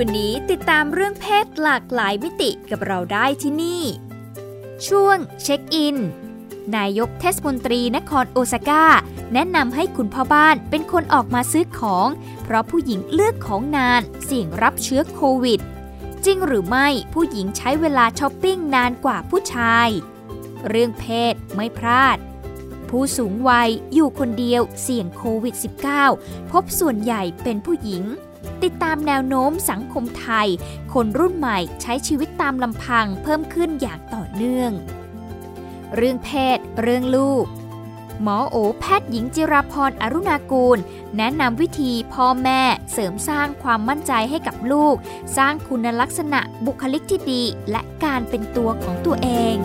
วันนี้ติดตามเรื่องเพศหลากหลายมิติกับเราได้ที่นี่ ช่วงเช็คอิน นายกเทศมนตรีนครโอซาก้า แนะนำให้คุณพ่อบ้านเป็นคนออกมาซื้อของ เพราะผู้หญิงเลือกของนานเสี่ยงรับเชื้อโควิด จริงหรือไม่ผู้หญิงใช้เวลาช้อปปิ้งนานกว่าผู้ชาย เรื่องเพศไม่พลาดผู้สูงวัยอยู่คนเดียวเสี่ยงโควิด -19 พบส่วนใหญ่เป็นผู้หญิง ติดตามแนวโน้มสังคมไทย คนรุ่นใหม่ใช้ชีวิตตามลำพังเพิ่มขึ้นอย่างต่อเนื่อง เรื่องเพศ เรื่องลูก หมอโอแพทย์หญิงจิราพรอรุณากูล แนะนำวิธีพ่อแม่เสริมสร้างความมั่นใจให้กับลูก สร้างคุณลักษณะบุคลิกที่ดี และการเป็นตัวของตัวเอง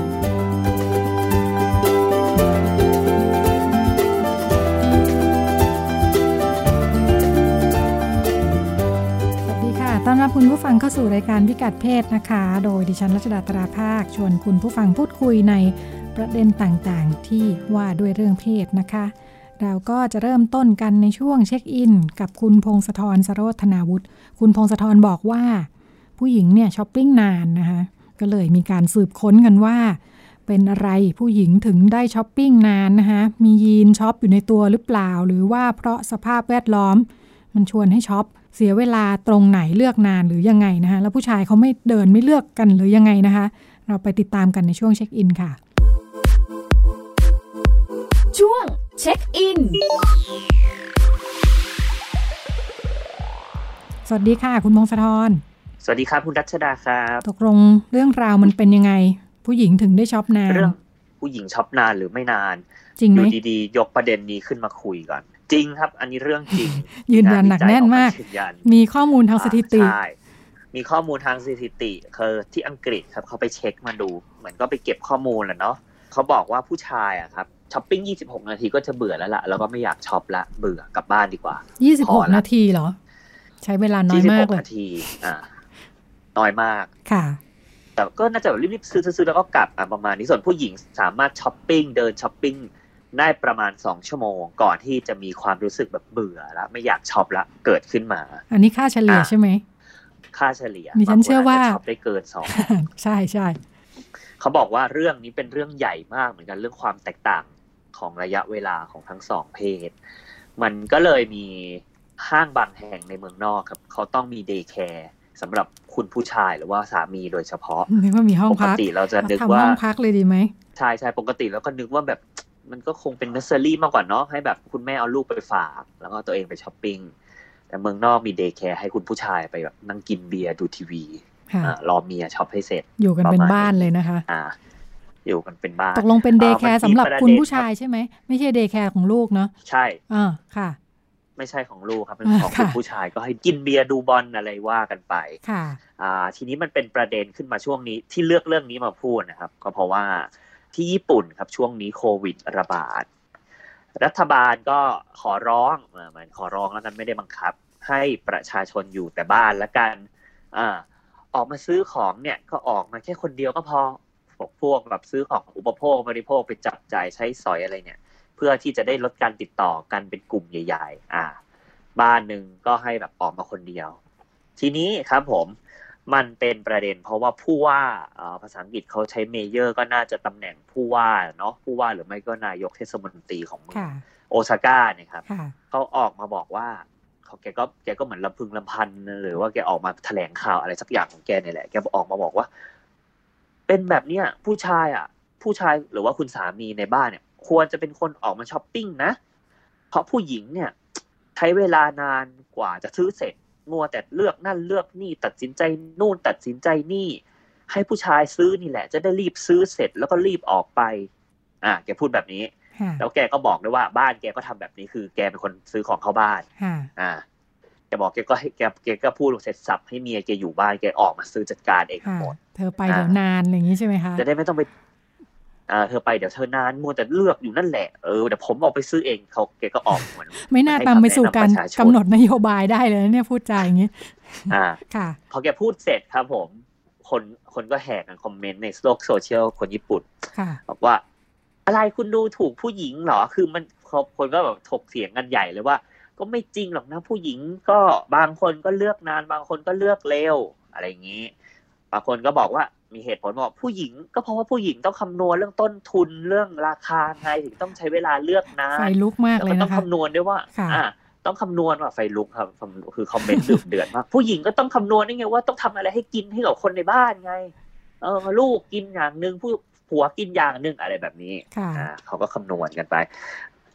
ต้อนรับคุณผู้ฟังเข้าสู่รายการพิกัดเพศนะคะ โดยดิฉันรัชดาตราภาค ชวนคุณผู้ฟังพูดคุยในประเด็นต่างๆ ที่ว่าด้วยเรื่องเพศนะคะ เราก็จะเริ่มต้นกันในช่วงเช็คอิน กับคุณพงศธรสโรธนาวุฒิคุณพงศธรบอกว่า ผู้หญิงเนี่ยช้อปปิ้งนานนะคะ ก็เลยมีการสืบค้นกันว่า เป็นอะไรผู้หญิงถึงได้ช้อปปิ้งนานนะคะมียีนช็อปอยู่ในตัวหรือเปล่า หรือว่าเพราะสภาพแวดล้อม มันชวนให้ช็อป เสียเวลาตรงไหนเลือกนานหรือยังไงนะคะ แล้วผู้ชายเขาไม่เดินไม่เลือกกันหรือยังไงนะคะ เราไปติดตามกันในช่วงเช็คอินค่ะ ช่วงเช็คอินสวัสดีค่ะ คุณพงศธรสวัสดีครับคุณรัชดาครับตกลงเรื่องราวมันเป็นยังไง ผู้หญิงถึงได้ช็อปนานเรื่องผู้หญิงช็อปนานหรือไม่นาน จริงไหมดีๆ ยกประเด็นนี้ขึ้นมาคุยก่อน จริงครับ อันนี้เรื่องจริง ยืนยันหนักแน่นมาก มีข้อมูลทางสถิติใช่มีข้อมูลทางสถิติคือที่อังกฤษครับเขาไปเช็คมาดู เหมือนก็ไปเก็บข้อมูลแหละเนาะเขาบอกว่าผู้ชายอะครับช้อปปิ้ง 26 นาทีก็จะเบื่อแล้วล่ะแล้วก็ไม่อยากช็อปละเบื่อกลับบ้านดีกว่า 26 นาทีเหรอ ใช้เวลาน้อยมากเลยนาทีอ่าน้อยมากค่ะ แต่ก็น่าจะรีบๆซื้อซื้อแล้วก็กลับอะประมาณนี้ส่วนผู้หญิงสามารถช้อปปิ้งเดินช้อปปิ้ง ได้ประมาณสองชั่วโมง ก่อนที่จะมีความรู้สึกแบบเบื่อแล้วไม่อยากช็อปละเกิดขึ้นมา อันนี้ค่าเฉลี่ยใช่ไหมค่าเฉลี่ยมีฉันเชื่อว่าช็อปได้เกินสองใช่ใช่เขาบอกว่าเรื่องนี้เป็นเรื่องใหญ่มากเหมือนกันเรื่องความแตกต่างของระยะเวลาของทั้งสองเพศ มันก็เลยมีห้างบางแห่งในเมืองนอกครับ เขาต้องมี day care สำหรับคุณผู้ชายหรือว่าสามีโดยเฉพาะนึกว่ามีห้องพักปกติเราจะนึกว่าห้องพักเลยดีไหมใช่ใช่ปกติแล้วก็นึกว่าแบบ มันก็คงเป็นเนสเซอรี่มากกว่าเนาะให้แบบคุณแม่เอาลูกไปฝาก แล้วก็ตัวเองไปช้อปปิ้งแต่เมืองนอกมี day care ให้คุณผู้ชายไปแบบนั่งกินเบียร์ดูทีวีรอเมียช็อปให้เสร็จ อยู่กันเป็นบ้านเลยนะคะอ่าอยู่กันเป็นบ้านตกลงเป็น day care สำหรับคุณผู้ชายใช่ไหมไม่ใช่ day care ของลูกเนาะใช่อ่าค่ะ ไม่ใช่ของลูกครับเป็นของคุณผู้ชายก็ให้กินเบียร์ดูบอลอะไรว่ากันไปค่ะ อ่า ทีนี้มันเป็นประเด็นขึ้นมาช่วงนี้ที่เลือกเรื่องนี้มาพูดนะครับ ก็เพราะว่า ที่ญี่ปุ่นครับช่วงนี้โควิดระบาด รัฐบาลก็ขอร้องเหมือนขอร้องแล้วกันไม่ได้บังคับ ให้ประชาชนอยู่แต่บ้านละกันอ่าออกมาซื้อของเนี่ยก็ออกมาแค่คนเดียวก็พอพวกพวกแบบซื้อของอุปโภคบริโภคไปจับจ่ายใช้สอยอะไรเนี่ย เพื่อที่จะได้ลดการติดต่อกันเป็นกลุ่มใหญ่ ๆ อ่า บ้านหนึ่งก็ให้แบบออกมาคนเดียว ทีนี้ครับผม มันเป็นประเด็น เพราะว่าผู้ว่าภาษาอังกฤษเขาใช้ mayor ก็น่าจะตำแหน่งผู้ว่าเนาะผู้ว่าหรือไม่ก็นายกเทศมนตรีของเมืองโอซาก้าเนี่ยครับเขาออกมาบอกว่าเขาแกก็แกก็เหมือนรำพึงรำพันหรือว่าแกออกมาแถลงข่าวอะไรสักอย่างของแกเนี่ยแหละแกออกมาบอกว่า เป็นแบบเนี้ยผู้ชายอะ ผู้ชายหรือว่าคุณสามีในบ้านเนี่ย ควรจะเป็นคนออกมาช้อปปิ้งนะเพราะผู้หญิงเนี่ย ใช้เวลานานกว่าจะซื้อเสร็จ มัวแต่เลือกนั่นเลือกนี่ ตัดสินใจนู่นตัดสินใจนี่ ให้ผู้ชายซื้อนี่แหละ จะได้รีบซื้อเสร็จแล้วก็รีบออกไป อ่าแกพูดแบบนี้ แล้วแกก็บอกด้วยว่าบ้านแกก็ทำแบบนี้คือ แกเป็นคนซื้อของเข้าบ้านอ่าแกบอกแกก็ให้แกแกก็พูดเสร็จสับให้เมียแกอยู่บ้านแกออกมาซื้อจัดการเองค่ะหมด เธอไปเดี๋ยวนานอะไรอย่างนี้ใช่ไหมคะจะได้ไม่ต้องไป อ่าเธอไปเดี๋ยวเธอนานมัวแต่เลือกอยู่นั่นแหละเออเดี๋ยวผมออกไปซื้อเองเขาแกก็ออกเหมือนไม่น่าให้ตามไปสู่คำแนะนำการประชาชนกำหนดนโยบายได้เลยนะเนี่ยพูดจาอย่างนี้อ่าค่ะ พอแกพูดเสร็จครับผมคนคนก็แห่กันคอมเมนต์ในโลกโซเชียลคนญี่ปุ่นค่ะบอกว่า อะไรคุณดูถูกผู้หญิงเหรอ คือมันคนก็แบบถกเถียงกันใหญ่เลยว่า ก็ไม่จริงหรอกนะผู้หญิงก็บางคนก็เลือกนาน บางคนก็เลือกเร็วอะไรอย่างนี้ บางคนก็บอกว่า มีเหตุผลบอกผู้หญิง ก็เพราะว่าผู้หญิงต้องคำนวณเรื่องต้นทุนเรื่องราคาไงถึงต้องใช้เวลาเลือกนานไฟลุกมากแล้วเลยก็ต้อนะงคะคำนวณด้วยว่าค่ะอ่าต้องคำนวณว่าไฟลุกครับคำคือคอมเมนต์ดุเดือดมากผู้หญิงก็ต้องคำนวณได้ไงว่าต้องทำอะไรให้กินให้กับคนในบ้านไง เออลูกกินอย่างหนึ่งผู้ผัวกินอย่างหนึ่งอะไรแบบนี้ค่ะอ่าเขาก็คำนวณกันไป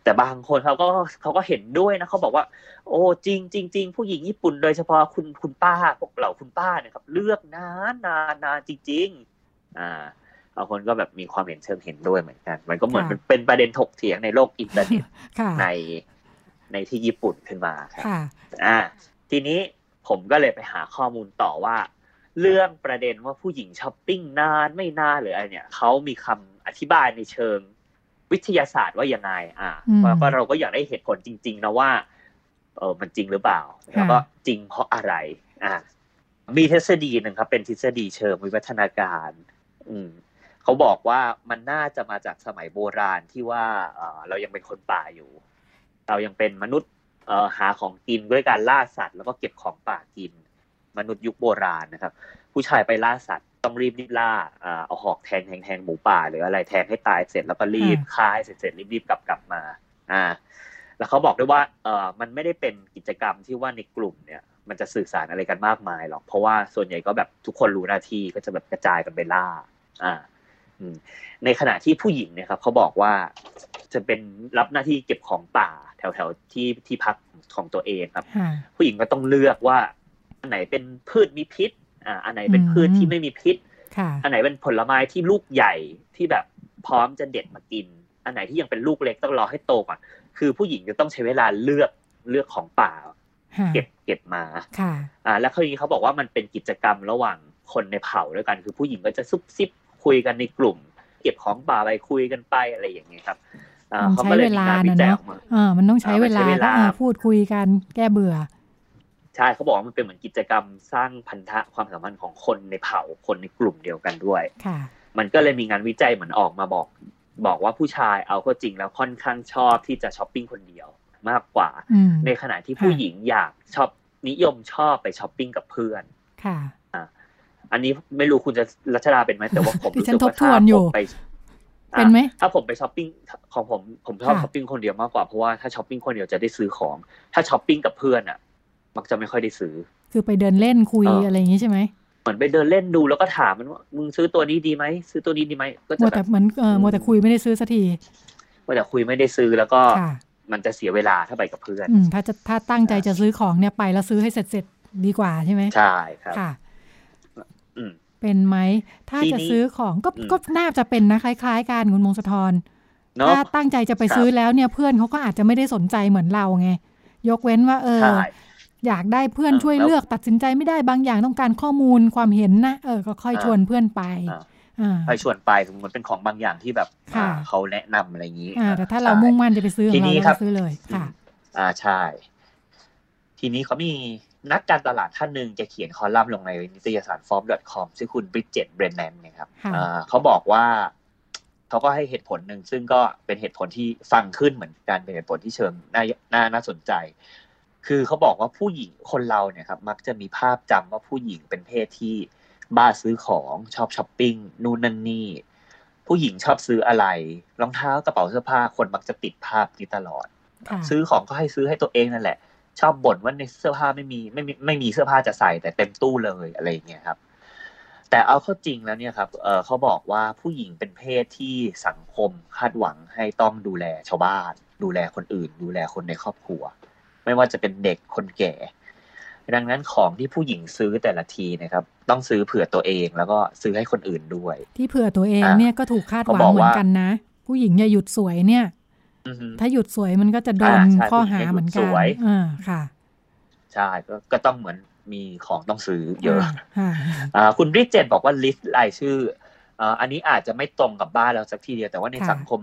แต่บางคนเขาก็เขาก็เห็นด้วยนะเขาบอกว่า โอ้จริงจริงจริงผู้หญิงญี่ปุ่นโดยเฉพาะคุณคุณป้าพวกเหล่าคุณป้าเนี่ยครับ เลือกนานนานนานจริง ๆ อ่าบางคนก็แบบมีความเห็นเชิงเห็นด้วยเหมือนกัน มันก็เหมือนค่ะเป็นเป็นประเด็นถกเถียงในโลกอินเทอร์เน็ตค่ะในในที่ญี่ปุ่นขึ้นมาครับค่ะอ่า ทีนี้ผมก็เลยไปหาข้อมูลต่อว่า เรื่องประเด็นว่าผู้หญิงช้อปปิ้งนานไม่นานหรืออะไรเนี่ยเขามีคำอธิบายในเชิง วิทยาศาสตร์ว่ายังไง อ่าอืมแล้วก็เราก็อยากได้เหตุผลจริง ๆ นะว่า เออมันจริงหรือเปล่า แล้วก็จริงเพราะอะไร อ่า มีทฤษฎีหนึ่งครับ เป็นทฤษฎีเชิงวิวัฒนาการ อืมเขาบอกว่ามันน่าจะมาจากสมัยโบราณที่ว่าเออเรายังเป็นคนป่าอยู่ เรายังเป็นมนุษย์เอ่อหาของกินด้วยการล่าสัตว์ แล้วก็เก็บของป่ากิน มนุษย์ยุคโบราณนะครับ ผู้ชายไปล่าสัตว์ ต้องรีบรีบล่าอ่าเอาหอกแทงแทงแทงหมูป่า หรืออะไรแทงให้ตายเสร็จแล้วก็รีบอ่าฆ่าให้เสร็จเสร็จรีบรีบกลับกลับมา อ่า แล้วเขาบอกด้วยว่าเออมันไม่ได้เป็นกิจกรรมที่ว่าในกลุ่มเนี่ย มันจะสื่อสารอะไรกันมากมายหรอก เพราะว่าส่วนใหญ่ก็แบบทุกคนรู้หน้าที่ก็จะแบบกระจายกันไปล่า อ่าอืมในขณะที่ผู้หญิงเนี่ยครับเขาบอกว่าจะเป็นรับหน้าที่เก็บของป่า แถวๆที่ที่พักของตัวเองครับค่ะผู้หญิงก็ต้องเลือกว่าอันไหนเป็นพืชมีพิษ อ่าอันไหนเป็นพืชที่ไม่มีพิษค่ะอันไหนเป็นผลไม้ที่ลูกใหญ่ที่แบบพร้อมจะเด็ดมากิน อันไหนที่ยังเป็นลูกเล็กต้องรอให้โตก่อนคือผู้หญิงจะต้องใช้เวลาเลือกเลือกของป่าค่ะเก็บเก็บมาค่ะอ่า แล้วคราวนี้เขาบอกว่ามันเป็นกิจกรรมระหว่างคนในเผ่าด้วยกัน คือผู้หญิงก็จะซุบซิบคุยกันในกลุ่ม เก็บของป่าไปคุยกันไปอะไรอย่างเงี้ยครับอ่ามันเขาใช้ก็เลเวยมีลางานวินะจัยเนาะออกมาเออมันต้องใช้อ่าเวมันใช้ลาเวก็ลาเออพูดคุยกันแก้เบื่อ ใช่เขาบอกว่ามันเป็นเหมือนกิจกรรมสร้างพันธะความสัมพันธ์ของคนในเผ่าคนในกลุ่มเดียวกันด้วยค่ะมันก็เลยมีงานวิจัยเหมือนออกมาบอก บอกว่าผู้ชายเอาก็จริงแล้วค่อนข้างชอบที่จะช้อปปิ้งคนเดียวมากกว่าอืมในขณะที่ผู้หญิงอยากชอบนิยมชอบไปช้อปปิ้งกับเพื่อนค่ะอันนี้ไม่รู้คุณจะรัชดาเป็นไหมแต่ว่าผมดิรู้ฉัสึนกทบว่าทวนถ้าอยู่ผมไปอะเป็นไหมถ้าผมไปช้อปปิ้งของผมผมชอบค่ะช้อปปิ้งคนเดียวมากกว่าเพราะว่าถ้าช้อปปิ้งคนเดียวจะได้ซื้อของ ถ้าช้อปปิ้งกับเพื่อนอะ มักจะไม่ค่อยได้ซื้อ คือไปเดินเล่นคุยเออออะไรอย่างนี้ใช่ไหมเหมือนไปเดินเล่นดูแล้วก็ถามมันว่ามึงซื้อตัวนี้ดีไหมซื้อตัวนี้ดีไหมก็มัจะวแบแต่บเหมือนเออมัวแต่คุยไม่ได้ซื้อสักทีว่าแต่คุยไม่ได้ซื้อแล้วก็ค่ะมันจะเสียเวลาถ้าไปกับเพื่อนอืมถ้าจะถ้าตั้งใจจะซื้อของเนี่ยไปแล้วซื้อให้เสร็จเสร็จๆดีกว่าใช่ไหมใช่ครับค่ะอืมเป็นไหม ถ้าทีจะนี้ซื้อของก็อืมก็น่าจะเป็นนะคล้าย ๆ กันคุณมงคลธรเนาะถ้าตั้งใจจะไปครับซื้อแล้วเนี่ยเพื่อนเขาก็อาจจะไม่ได้สนใจเหมือนเราไง ยกเว้นว่า เออใช่ อยากได้เพื่อนเออช่วยแล้วเลือกตัดสินใจไม่ได้บางอย่างต้องการข้อมูลความเห็นนะเออก็ค่อยอ่าชวนเพื่อนไปอ่าอ่าไปชวนไปสมมติเป็นของบางอย่างที่แบบค่ะอ่าเขาแนะนำอะไรอย่างนี้อ่าแต่ถ้าเราใช่มุ่งมั่นจะไปซื้อของทีนี้เราครัเราบซื้อเลยค่ะ อ่าใช่ ทีนี้เขามีนักการตลาดท่านหนึ่งแกเขียนคอลัมน์ลงในนิตยสาร Forbes.com ชื่อคุณ Bridget Brennan นะครับค่ะอ่าเขาบอกว่าเขาก็ให้เหตุผลหนึ่งซึ่งก็เป็นเหตุผลที่ฟังขึ้นเหมือนกันเป็นเหตุผลที่เชิงน่าน่าน่าสนใจ คือเขาบอกว่าผู้หญิงคนเราเนี่ยครับมักจะมีภาพจำว่าผู้หญิงเป็นเพศที่บ้าซื้อของชอบช้อปปิ้งนู่นนั่นนี่ ผู้หญิงชอบซื้ออะไร รองเท้ากระเป๋าเสื้อผ้าคนมักจะติดภาพนี้ตลอดค่ะซื้อของก็ให้ซื้อให้ตัวเองนั่นแหละ ชอบบ่นว่าในเสื้อผ้าไม่มีไม่มีไม่มีเสื้อผ้าจะใส่ แต่เต็มตู้เลยอะไรอย่างเงี้ยครับ แต่เอาเข้าจริงแล้วเนี่ยครับเออเขาบอกว่าผู้หญิงเป็นเพศที่สังคมคาดหวังให้ต้องดูแลชาวบ้าน ดูแลคนอื่น ดูแลคนในครอบครัว ไม่ว่าจะเป็นเด็กคนแก่ ดังนั้นของที่ผู้หญิงซื้อแต่ละทีนะครับ ต้องซื้อเผื่อตัวเองแล้วก็ซื้อให้คนอื่นด้วย ที่เผื่อตัวเองอะเนี่ยก็ถูกคาดหวังเขาบอกเหมือนว่ากันนะ ผู้หญิงอย่าหยุดสวยเนี่ยอือฮึถ้าหยุดสวยมันก็จะโดนอ่าใช่ข้อหาผู้หญิงอย่าหยุดเหมือนกัสนวยอ่าค่ะ ใช่ก็ก็ต้องเหมือนมีของต้องซื้อเยอะค่ะอ่าคุณริเจนบอกว่าลิสต์รายชื่ออ่าอันนี้อาจจะไม่ตรงกับบ้านเราสักทีเดียวแต่ว่าในค่ะสังคม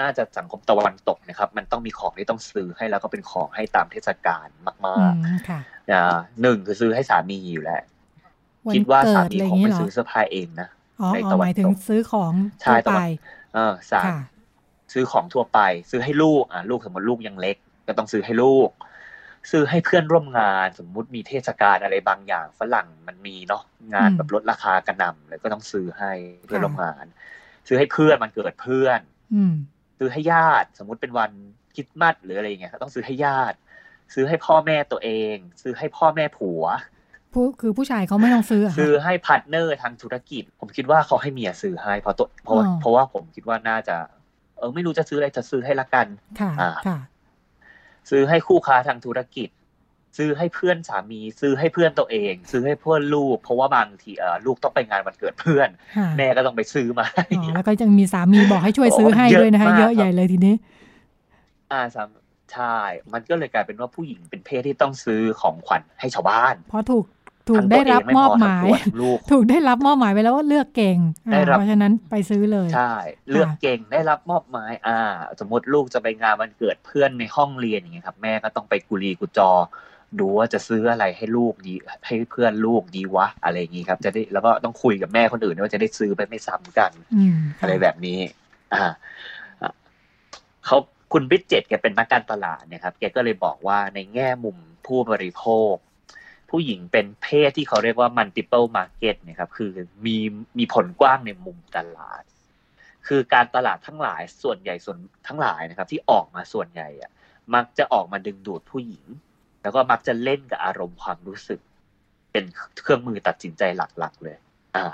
น่าจะสังคมตะวันตกนะครับ มันต้องมีของที่ต้องซื้อให้แล้วก็เป็นของให้ตามเทศกาลมาอืกมค่ะๆอ่าหนึ่งคือซื้อให้สามีอยู่แล้ววันคิดว่าเกิสาดมีอะไรอคย่างงนี้ไม่เหรอซื้อเสื้อผ้าเองนะอ๋อในอ๋อตะวันหมายถึงตกซื้อของใช่ทั่วตะไปวันเออสามค่ะซื้อของทั่วไป ซื้อให้ลูกอะลูกสมมติลูกยังเล็ก ก็ต้องซื้อให้ลูก ซื้อให้เพื่อนร่วมงานสมมุติมีเทศกาลอะไรบางอย่างฝรั่งมันมีเนาะงานอืมแบบลดราคากระหน่ำเลยก็ต้องซื้อให้เพื่อนค่ะร่วมงาน ซื้อให้เพื่อนมันเกิดเพื่อน อืม ซื้อให้ญาติ สมมุติเป็นวันคริสต์มาสหรืออะไรอย่างเงี้ยก็ต้องซื้อให้ญาติ ซื้อให้พ่อแม่ตัวเอง ซื้อให้พ่อแม่ผัวผู้คือผู้ชายเขาไม่ต้องซื้ออะซื้อค่ะให้ partner ทางธุรกิจ ผมคิดว่าเขาให้เมียซื้อให้เพราะตัวเพราะว่าอ๋อเพราะว่าผมคิดว่าน่าจะ เออไม่รู้จะซื้ออะไรจะซื้อให้ละกัน ค่ะอ่าค่ะ ซื้อให้คู่ค้าทางธุรกิจ ซื้อให้เพื่อนสามี ซื้อให้เพื่อนตัวเอง ซื้อให้เพื่อนลูก เพราะว่าบางทีเออลูกต้องไปงานวันเกิดเพื่อนค่ะแม่ก็ต้องไปซื้อมาให้อ๋อแล้วก็ยังมีสามีบอกให้ช่วยซื้อให้โอ้เยอะด้วยนะคะมากเยอะใหญ่เลยทีนี้ อ่าสามใช่มันก็เลยกลายเป็นว่าผู้หญิงเป็นเพศที่ต้องซื้อของขวัญให้ชาวบ้าน เพราะถูกถูกทั้งได้ตัวเอรังบไม่มพอบอหทั้งมายตัวทั้งลูกถูกได้รับมอบหมายไปแล้วว่าเลือกเก่งอ่าได้รับเพราะฉะนั้นไปซื้อเลยใช่เลือกเก่งได้รับมอบหมาย อ่า สมมติลูกจะไปงานวันเกิดเพื่อนในห้องเรียนอย่างเงี้ยครับ แม่ก็ต้องไปกุลีกุจอ ดูว่าจะซื้ออะไรให้ลูกดีให้เพื่อนลูกดีวะ อะไรอย่างงี้ครับ จะได้แล้วก็ต้องคุยกับแม่คนอื่นด้วยว่าจะได้ซื้อไปไม่ซ้ำกันอืมค่ะอะไรแบบนี้ อ่าอะเขาคุณบริดเจตแกเป็นนักการตลาดเนะครับ แกก็เลยบอกว่าในแง่มุมผู้บริโภค ผู้หญิงเป็นเพศที่เขาเรียกว่า multiple market นะครับ คือมีมีผลกว้างในมุมตลาด คือการตลาดทั้งหลายส่วนใหญ่ส่วนทั้งหลายนะครับ ที่ออกมาส่วนใหญ่อะมักจะออกมาดึงดูดผู้หญิง แล้วก็มักจะเล่นกับอารมณ์ความรู้สึก เป็นเครื่องมือตัดสินใจหลักๆ เลย อ่า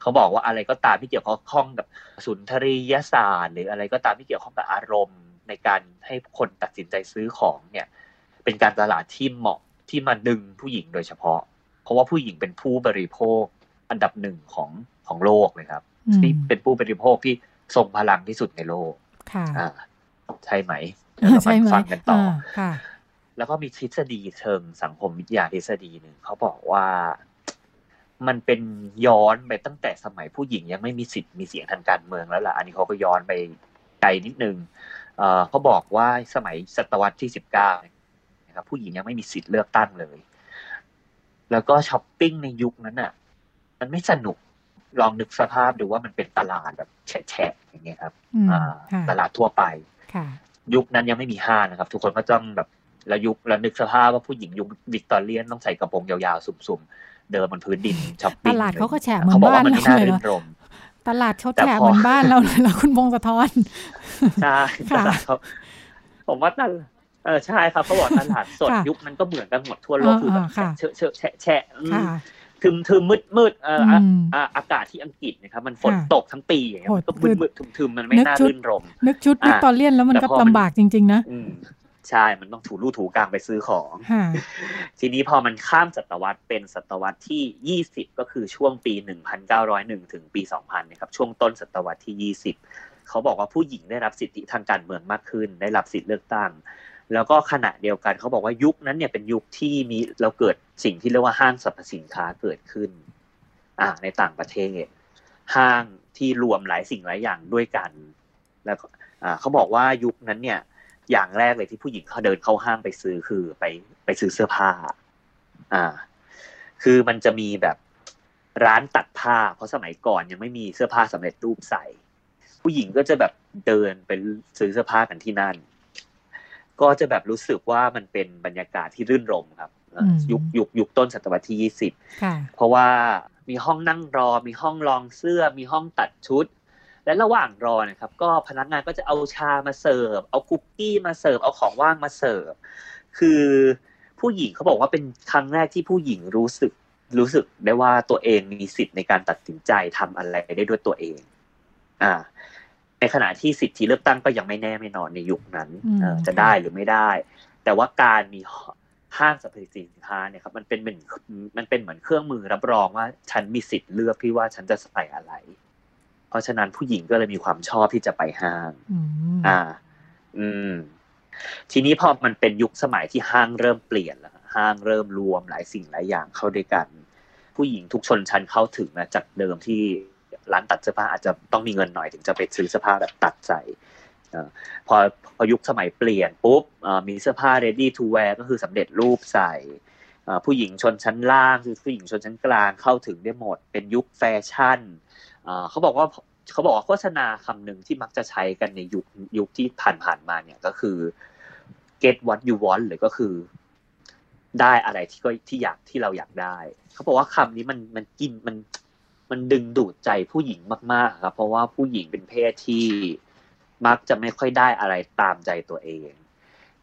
เขาบอกว่าอะไรก็ตามที่เกี่ยวข้องกับสุนทรียศาสตร์ หรืออะไรก็ตามที่เกี่ยวข้องกับอารมณ์ในการให้คนตัดสินใจซื้อของเนี่ย เป็นการตลาดที่เหมาะที่มาดึงผู้หญิงโดยเฉพาะ เพราะว่าผู้หญิงเป็นผู้บริโภคอันดับหนึ่งของของโลกเลยครับอืมที่เป็นผู้บริโภคที่ทรงพลังที่สุดในโลก ค่ะอ่าใช่ไหมเดี๋ยวเราใช่ไหมมาฟังกันต่ออ่าค่ะ แล้วก็มีทฤษฎีเชิงสังคมวิทยาทฤษฎีหนึ่งเขาบอกว่ามันเป็นย้อนไปตั้งแต่สมัยผู้หญิงยังไม่มีสิทธิ์มีเสียงทางการเมืองแล้วล่ะ อันนี้เขาก็ย้อนไปไกลนิดนึงเอ่อเขาบอกว่าสมัยศตวรรษที่สิบเก้านะครับผู้หญิงยังไม่มีสิทธิ์เลือกตั้งเลย แล้วก็ช้อปปิ้งในยุคนั้นอะ มันไม่สนุกลองนึกสภาพดูว่ามันเป็นตลาดแบบแฉะๆอย่างเงี้ยครับอืมอ่าค่ะตลาดทั่วไปค่ะยุคนั้นยังไม่มีห้างนะครับ ทุกคนก็ต้องแบบ แล้วยุคแล้วนึกสภาพว่าผู้หญิงยุควิกตอเรียนต้องใส่กระโปรงยาวๆ สุ่มๆ เดินบนพื้นดินช้อปปิ้งตลาดเขาก็แฉะเหมือนเขาบอกว่ามันบ้านไม่น่าเราเลยรื่เหรอนรมตลาดเขาแต่แฉะพอเหมือนบ้านเราเลยเหรอคุณพงศธรใช่ค่ะตลาดเขาผมว่าตลาดเออใช่ครับเขาบอกตลาดสดค่ะยุคนั้นก็เหมือนกันหมดทั่วโลกอ่าคือแบบค่ะเชอะเชอะแฉะแฉะอืมค่ะทึมทึมมืดมืดๆเอออะอืมอะอากาศที่อังกฤษนะครับมันฝนค่ะตกทั้งปีอย่างเงี้ยมันก็โหดมืดมืดทึมทึมๆมันไม่นึกน่าชุดรื่นรม นึกชุดอ่าวิกตอเรียนแล้วมันแต่ก็พอมันลำบากจริง ๆ นะอืม ใช่ มันต้องถูรูถูกลางไปซื้อของค่ะทีนี้พอมันข้ามศตวรรษเป็นศตวรรษที่ 20 ก็คือช่วงปี 1901 ถึงปี 2000นะครับช่วงต้นศตวรรษที่ 20 เขาบอกว่าผู้หญิงได้รับสิทธิทางการเมืองมากขึ้น ได้รับสิทธิเลือกตั้ง แล้วก็ขณะเดียวกันเขาบอกว่ายุคนั้นเนี่ยเป็นยุคที่มีเราเกิดสิ่งที่เรียกว่าห้างสรรพสินค้าเกิดขึ้นอ่าในต่างประเทศ ห้างที่รวมหลายสิ่งหลายอย่างด้วยกัน แล้วก็อ่าเขาบอกว่ายุคนั้นเนี่ย อย่างแรกเลยที่ผู้หญิงเขาเดินเข้าห้างไปซื้อคือไปไปซื้อเสื้อผ้า อ่า คือมันจะมีแบบร้านตัดผ้า เพราะสมัยก่อนยังไม่มีเสื้อผ้าสำเร็จรูปใส่ ผู้หญิงก็จะแบบเดินไปซื้อเสื้อผ้ากันที่นั่น ก็จะแบบรู้สึกว่ามันเป็นบรรยากาศที่รื่นรมย์ครับเอ่ออมยุคยุคยุคต้นศตวรรษที่ยี่สิบค่ะเพราะว่ามีห้องนั่งรอ มีห้องลองเสื้อ มีห้องตัดชุด และระหว่างรอนะครับ ก็พนักงานก็จะเอาชามาเสิร์ฟ เอาคุกกี้มาเสิร์ฟ เอาของว่างมาเสิร์ฟ คือผู้หญิงเขาบอกว่าเป็นครั้งแรกที่ผู้หญิงรู้สึกรู้สึกได้ว่าตัวเองมีสิทธิ์ในการตัดสินใจทำอะไรได้ด้วยตัวเอง อ่า ในขณะที่สิทธิเลือกตั้งก็ยังไม่แน่ไม่นอนในยุคนั้นอืมเออจะได้หรือไม่ได้ แต่ว่าการมีห้างสรรพสินค้าเนี่ยครับมันเป็นเหมือนมันเป็นเหมือนเครื่องมือรับรองว่า ฉันมีสิทธิ์เลือกที่ว่าฉันจะใส่อะไร เพราะฉะนั้นผู้หญิงก็เลยมีความชอบที่จะไปห้างอืมอ่า อืม ทีนี้พอมันเป็นยุคสมัยที่ห้างเริ่มเปลี่ยนแล้วห้างเริ่มรวมหลายสิ่งหลายอย่างเข้าด้วยกัน ผู้หญิงทุกชนชั้นเข้าถึงนะจากเดิมที่ร้านตัดเสื้อผ้าอาจจะต้องมีเงินหน่อยถึงจะไปซื้อเสื้อผ้าแบบตัดใส่พอพอยุคสมัยเปลี่ยนปุ๊บมีเสื้อผ้า ready to wear ก็คือสำเร็จรูปใส่ผู้หญิงชนชั้นล่างคือผู้หญิงชนชั้นกลางเข้าถึงได้หมด เป็นยุคแฟชั่น เขาบอกว่าเขาบอกว่าโฆษณาคำหนึ่งที่มักจะใช้กันในยุคยุคที่ผ่านๆมาเนี่ยก็คือ get what you want หรือก็คือ ได้อะไรที่ก็ที่อยากที่เราอยากได้ เขาบอกว่าคำนี้มันมันกินมันมันดึงดูดใจผู้หญิงมากๆครับ เพราะว่าผู้หญิงเป็นเพศที่มักจะไม่ค่อยได้อะไรตามใจตัวเอง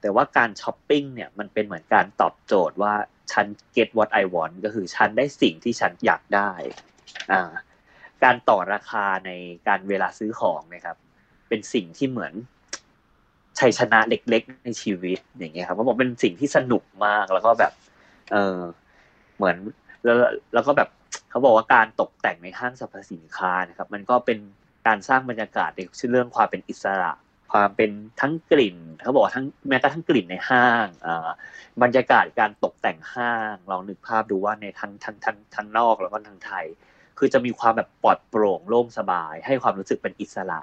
แต่ว่าการช้อปปิ้งเนี่ยมันเป็นเหมือนการตอบโจทย์ว่าฉัน get what I want ก็คือฉันได้สิ่งที่ฉันอยากได้ อ่า การต่อราคาในการเวลาซื้อของนะครับ เป็นสิ่งที่เหมือนชัยชนะเล็กๆ ในชีวิตอย่างเงี้ยครับเขาบอกเป็นสิ่งที่สนุกมากแล้วก็แบบ เออเหมือนแล้วแล้วก็แบบเขาบอกว่าการตกแต่งในห้างสรรพสินค้านะครับ มันก็เป็นการสร้างบรรยากาศในเรื่องความเป็นอิสระ ความเป็นทั้งกลิ่นเขาบอกทั้งแม้กระทั่งกลิ่นในห้างบรรยากาศการตกแต่งห้างลองนึกภาพดูว่าในทั้งทั้งทั้งทั้งนอกแล้วก็ทั้งไทย คือจะมีความแบบปลอดโปร่งโล่งสบาย ให้ความรู้สึกเป็นอิสระ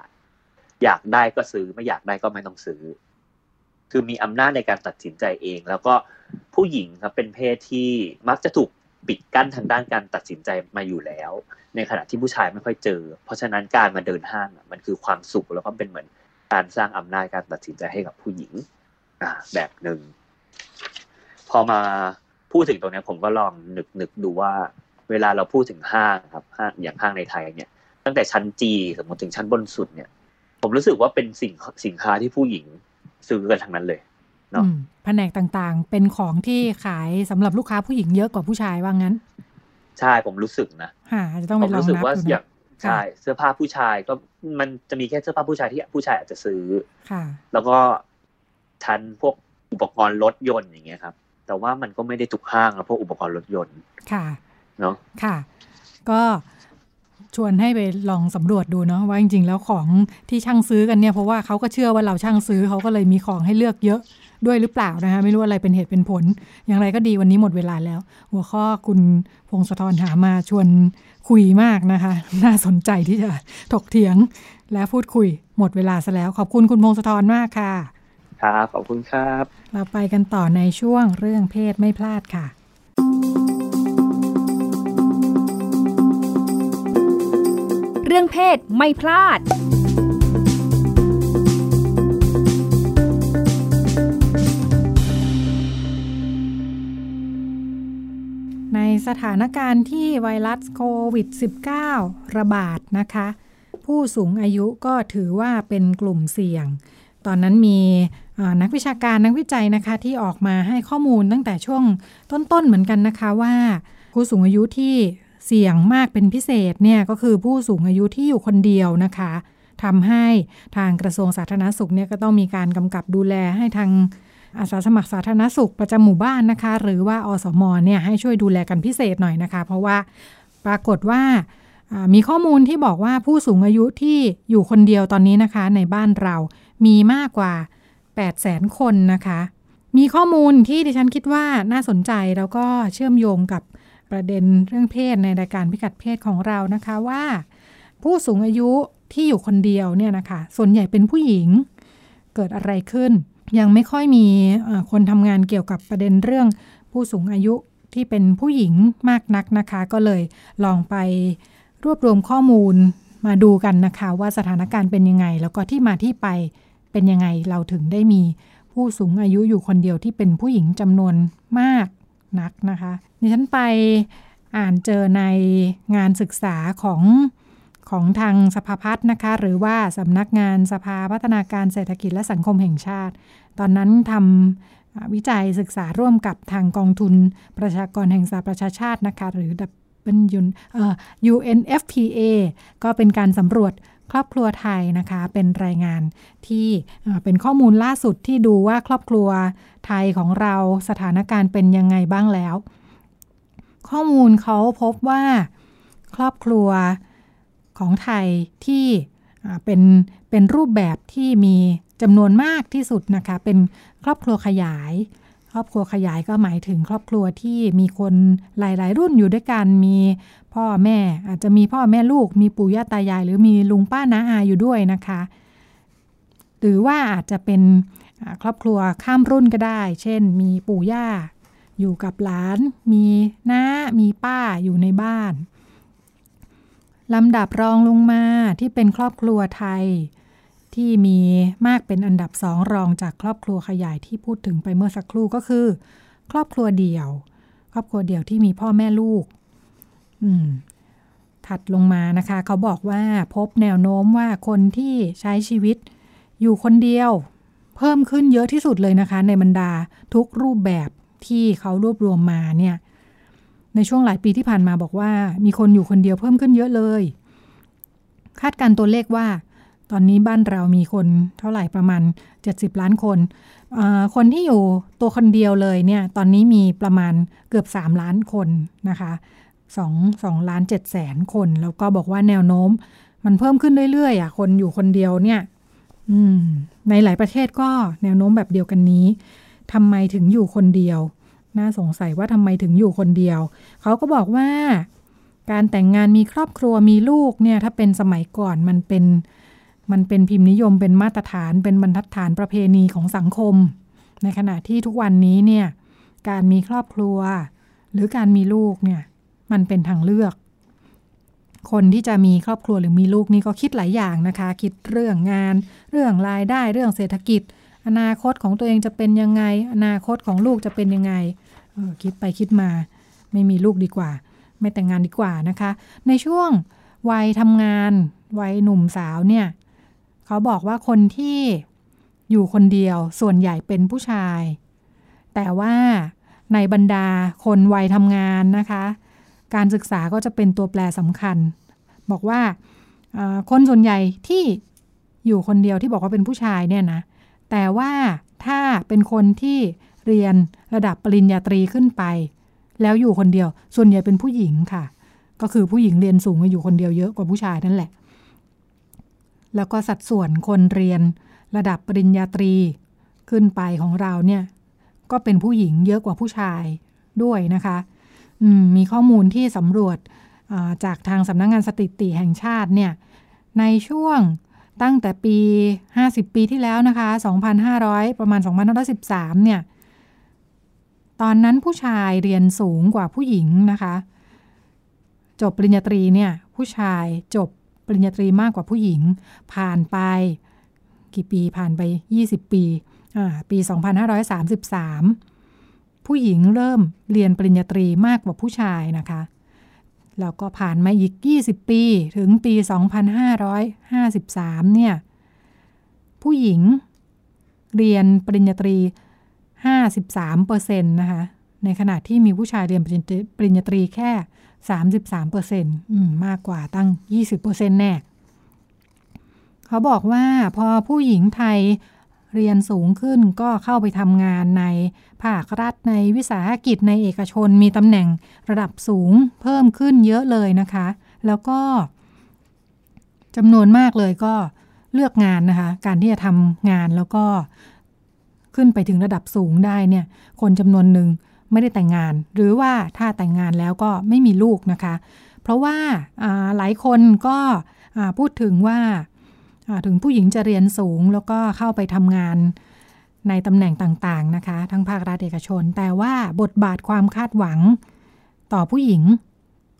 อยากได้ก็ซื้อไม่อยากได้ก็ไม่ต้องซื้อ คือมีอำนาจในการตัดสินใจเอง แล้วก็ผู้หญิงครับเป็นเพศที่มักจะถูกปิดกั้นทางด้านการตัดสินใจมาอยู่แล้ว ในขณะที่ผู้ชายไม่ค่อยเจอ เพราะฉะนั้นการมาเดินห้างมันคือความสุขแล้วก็เป็นเหมือนการสร้างอำนาจการตัดสินใจให้กับผู้หญิง อ่า แบบหนึ่งพอมาพูดถึงตรงนี้ผมก็ลองนึกนึกดูว่า เวลาเราพูดถึงห้างครับห้างอย่างห้างในไทยเนี่ย ตั้งแต่ชั้นจีสมมติถึงชั้นบนสุดเนี่ย ผมรู้สึกว่าเป็นสิ่งสินค้าที่ผู้หญิงซื้อกันทั้งนั้นเลยเนาะแผนกต่างๆ เป็นของที่ขายสำหรับลูกค้าผู้หญิงเยอะกว่าผู้ชายว่างั้น ใช่ผมรู้สึกนะฮะจะต้องไปลองนับรู้สึกว่าอย่างใช่เสื้อผ้าผู้ชายก็มันจะมีแค่เสื้อผ้าผู้ชายที่ผู้ชายอาจจะซื้อค่ะ แล้วก็ชั้นพวกอุปกรณ์รถยนต์อย่างเงี้ยครับ แต่ว่ามันก็ไม่ได้ทุกห้างแล้วพวกอุปกรณ์รถยนต์ ค่ะ เนาะค่ะ ก็ชวนให้ไปลองสำรวจดูเนาะว่าจริงๆ แล้วของที่ช่างซื้อกันเนี่ยเพราะว่าเขาก็เชื่อว่าเราช่างซื้อเขาก็เลยมีของให้เลือกเยอะด้วยหรือเปล่านะคะไม่รู้อะไรเป็นเหตุเป็นผล อย่างไรก็ดีวันนี้หมดเวลาแล้ว หัวข้อคุณพงศธรหามาชวนคุยมากนะคะ น่าสนใจที่จะถกเถียงและพูดคุยหมดเวลาซะแล้ว ขอบคุณคุณพงศธรมากค่ะครับขอบคุณครับ เราไปกันต่อในช่วงเรื่องเพศไม่พลาดค่ะ รื่องเพศไม่พลาด ในสถานการณ์ที่ไวรัสโควิด -19 ระบาดนะคะ ผู้สูงอายุก็ถือว่าเป็นกลุ่มเสี่ยง ตอนนั้นมีนักวิชาการนักวิจัยนะคะที่ออกมาให้ข้อมูลตั้งแต่ช่วงต้นๆเหมือนกันนะคะว่าผู้สูงอายุที่ เสี่ยงมากเป็นพิเศษเนี่ยก็คือผู้สูงอายุที่อยู่คนเดียวนะคะทำให้ทางกระทรวงสาธารณสุขเนี่ยก็ต้องมีการกำกับดูแลให้ทางอาสาสมัครสาธารณสุขประจำหมู่บ้านนะคะ หรือว่าอสมเนี่ยให้ช่วยดูแลกันพิเศษหน่อยนะคะ เพราะว่าปรากฏว่ามีข้อมูลที่บอกว่าผู้สูงอายุที่อยู่คนเดียวตอนนี้นะคะ ในบ้านเรามีมากกว่า 8 0 0แสนคนนะคะ มีข้อมูลที่ดิฉันคิดว่าน่าสนใจแล้วก็เชื่อมโยงกับ ประเด็นเรื่องเพศในรายการพิกัดเพศของเรานะคะว่า ผู้สูงอายุที่อยู่คนเดียวเนี่ยนะคะส่วนใหญ่เป็นผู้หญิงเกิดอะไรขึ้น ยังไม่ค่อยมีคนทำงานเกี่ยวกับประเด็นเรื่องผู้สูงอายุที่เป็นผู้หญิงมากนักนะคะ ก็เลยลองไปรวบรวมข้อมูลมาดูกันนะคะ ว่าสถานการณ์เป็นยังไง แล้วก็ที่มาที่ไปเป็นยังไงเราถึงได้มีผู้สูงอายุอยู่คนเดียวที่เป็นผู้หญิงจำนวนมาก นักนะคะดิฉันไปอ่านเจอในงานศึกษาของของทางสภาพัฒน์นะคะ หรือว่าสำนักงานสภาพัฒนาการเศรษฐกิจและสังคมแห่งชาติ ตอนนั้นทำวิจัยศึกษาร่วมกับทางกองทุนประชากรแห่งสหประชาชาตินะคะ หรือเป็นยุน UNFPA ก็เป็นการสำรวจ ครอบครัวไทยนะคะ เป็นรายงานที่เป็นข้อมูลล่าสุดที่ดูว่าครอบครัวไทยของเราสถานการณ์เป็นยังไงบ้างแล้ว ข้อมูลเขาพบว่าครอบครัวของไทยที่เป็นเป็นรูปแบบที่มีจำนวนมากที่สุดนะคะ เป็นครอบครัวขยาย ครอบครัวขยายก็หมายถึงครอบครัวที่มีคนหลาย ๆ รุ่นอยู่ด้วยกันมี พ่อแม่อาจจะมีพ่อแม่ลูก มีปู่ย่าตายาย หรือมีลุงป้าน้าอาอยู่ด้วยนะคะ หรือว่าอาจจะเป็นครอบครัวข้ามรุ่นก็ได้ เช่น มีปู่ย่า อยู่กับหลาน มีน้า มีป้าอยู่ในบ้านลำดับรองลงมาที่เป็นครอบครัวไทย ที่มีมากเป็นอันดับสองรองจากครอบครัวขยายที่พูดถึงไปเมื่อสักครู่ก็คือ ครอบครัวเดี่ยว ครอบครัวเดี่ยวที่มีพ่อแม่ลูก ถัดลงมานะคะ เขาบอกว่าพบแนวโน้มว่าคนที่ใช้ชีวิตอยู่คนเดียว เพิ่มขึ้นเยอะที่สุดเลยนะคะ ในบรรดาทุกรูปแบบที่เขารวบรวมมาเนี่ยในช่วงหลายปีที่ผ่านมาบอกว่า มีคนอยู่คนเดียวเพิ่มขึ้นเยอะเลย คาดการตัวเลขว่า ตอนนี้บ้านเรามีคนเท่าไหร่ประมาณ 70 ล้านคน คนที่อยู่ตัวคนเดียวเลยเนี่ยตอนนี้มีประมาณเกือบ 3 ล้านคนนะคะ 2 2ล้าน7แสนคน แล้วก็บอกว่าแนวโน้ม มันเพิ่มขึ้นเรื่อยๆอะคนอยู่คนเดียวเนี่ยอืมในหลายประเทศก็แนวโน้มแบบเดียวกันนี้ทำไมถึงอยู่คนเดียว น่าสงสัยว่าทำไมถึงอยู่คนเดียว เขาก็บอกว่า การแต่งงานมีครอบครัวมีลูกเนี่ย ถ้าเป็นสมัยก่อนมันเป็นมันเป็นพิมพ์นิยมเป็นมาตรฐานเป็นบรรทัดฐานประเพณีของสังคม ในขณะที่ทุกวันนี้เนี่ย การมีครอบครัว หรือการมีลูกเนี่ย มันเป็นทางเลือก คนที่จะมีครอบครัวหรือมีลูกนี่ก็คิดหลายอย่างนะคะ คิดเรื่องงาน เรื่องรายได้เรื่องเศรษฐกิจ อนาคตของตัวเองจะเป็นยังไง อนาคตของลูกจะเป็นยังไงออคิดไปคิดมา ไม่มีลูกดีกว่า ไม่แต่งงานดีกว่านะคะ ในช่วงวัยทำงานวัยหนุ่มสาวเนี่ยเขาบอกว่าคนที่อยู่คนเดียวส่วนใหญ่เป็นผู้ชาย แต่ว่าในบรรดาคนวัยทำงานนะคะ การศึกษาก็จะเป็นตัวแปรสำคัญ บอกว่าคนส่วนใหญ่ที่อยู่คนเดียวที่บอกว่าเป็นผู้ชายเนี่ยนะ แต่ว่าถ้าเป็นคนที่เรียนระดับปริญญาตรีขึ้นไป แล้วอยู่คนเดียว ส่วนใหญ่เป็นผู้หญิงค่ะ ก็คือผู้หญิงเรียนสูงอยู่คนเดียวเยอะกว่าผู้ชายนั่นแหละ แล้วก็สัดส่วนคนเรียนระดับปริญญาตรีขึ้นไปของเราเนี่ยก็เป็นผู้หญิงเยอะกว่าผู้ชายด้วยนะคะ มีข้อมูลที่สำรวจจากทางสำนักงงานสถิติแห่งชาติเนี่ยในช่วงตั้งแต่ปี 50 ปีที่แล้วนะคะ 2,500 ประมาณ 2,513 เนี่ย ตอนนั้นผู้ชายเรียนสูงกว่าผู้หญิงนะคะ จบปริญญาตรีเนี่ย ผู้ชายจบปริญญาตรีมากกว่าผู้หญิง ผ่านไปกี่ปีผ่านไป 20 ปี ปี 2533 ผู้หญิงเริ่มเรียนปริญญาตรีมากกว่าผู้ชายนะคะ แล้วก็ผ่านมาอีก 20 ปีถึงปี 2553 เนี่ย ผู้หญิงเรียนปริญญาตรี 53%นะคะ ในขณะที่มีผู้ชายเรียนปริญญาตรีแค่ 33%มากกว่าตั้ง 20%แน่ เขาบอกว่าพอผู้หญิงไทยเรียนสูงขึ้นก็เข้าไปทำงานใน ภาครัฐในวิสาหกิจในเอกชนมีตำแหน่งระดับสูงเพิ่มขึ้นเยอะเลยนะคะ แล้วก็จำนวนมากเลยก็เลือกงานนะคะ การที่จะทำงานแล้วก็ขึ้นไปถึงระดับสูงได้เนี่ยคนจำนวนหนึ่งไม่ได้แต่งงาน หรือว่าถ้าแต่งงานแล้วก็ไม่มีลูกนะคะ เพราะว่าหลายคนก็พูดถึงว่าถึงผู้หญิงจะเรียนสูงแล้วก็เข้าไปทำงาน ในตำแหน่งต่างๆนะคะ ทั้งภาครัฐเอกชน แต่ว่าบทบาทความคาดหวังต่อผู้หญิง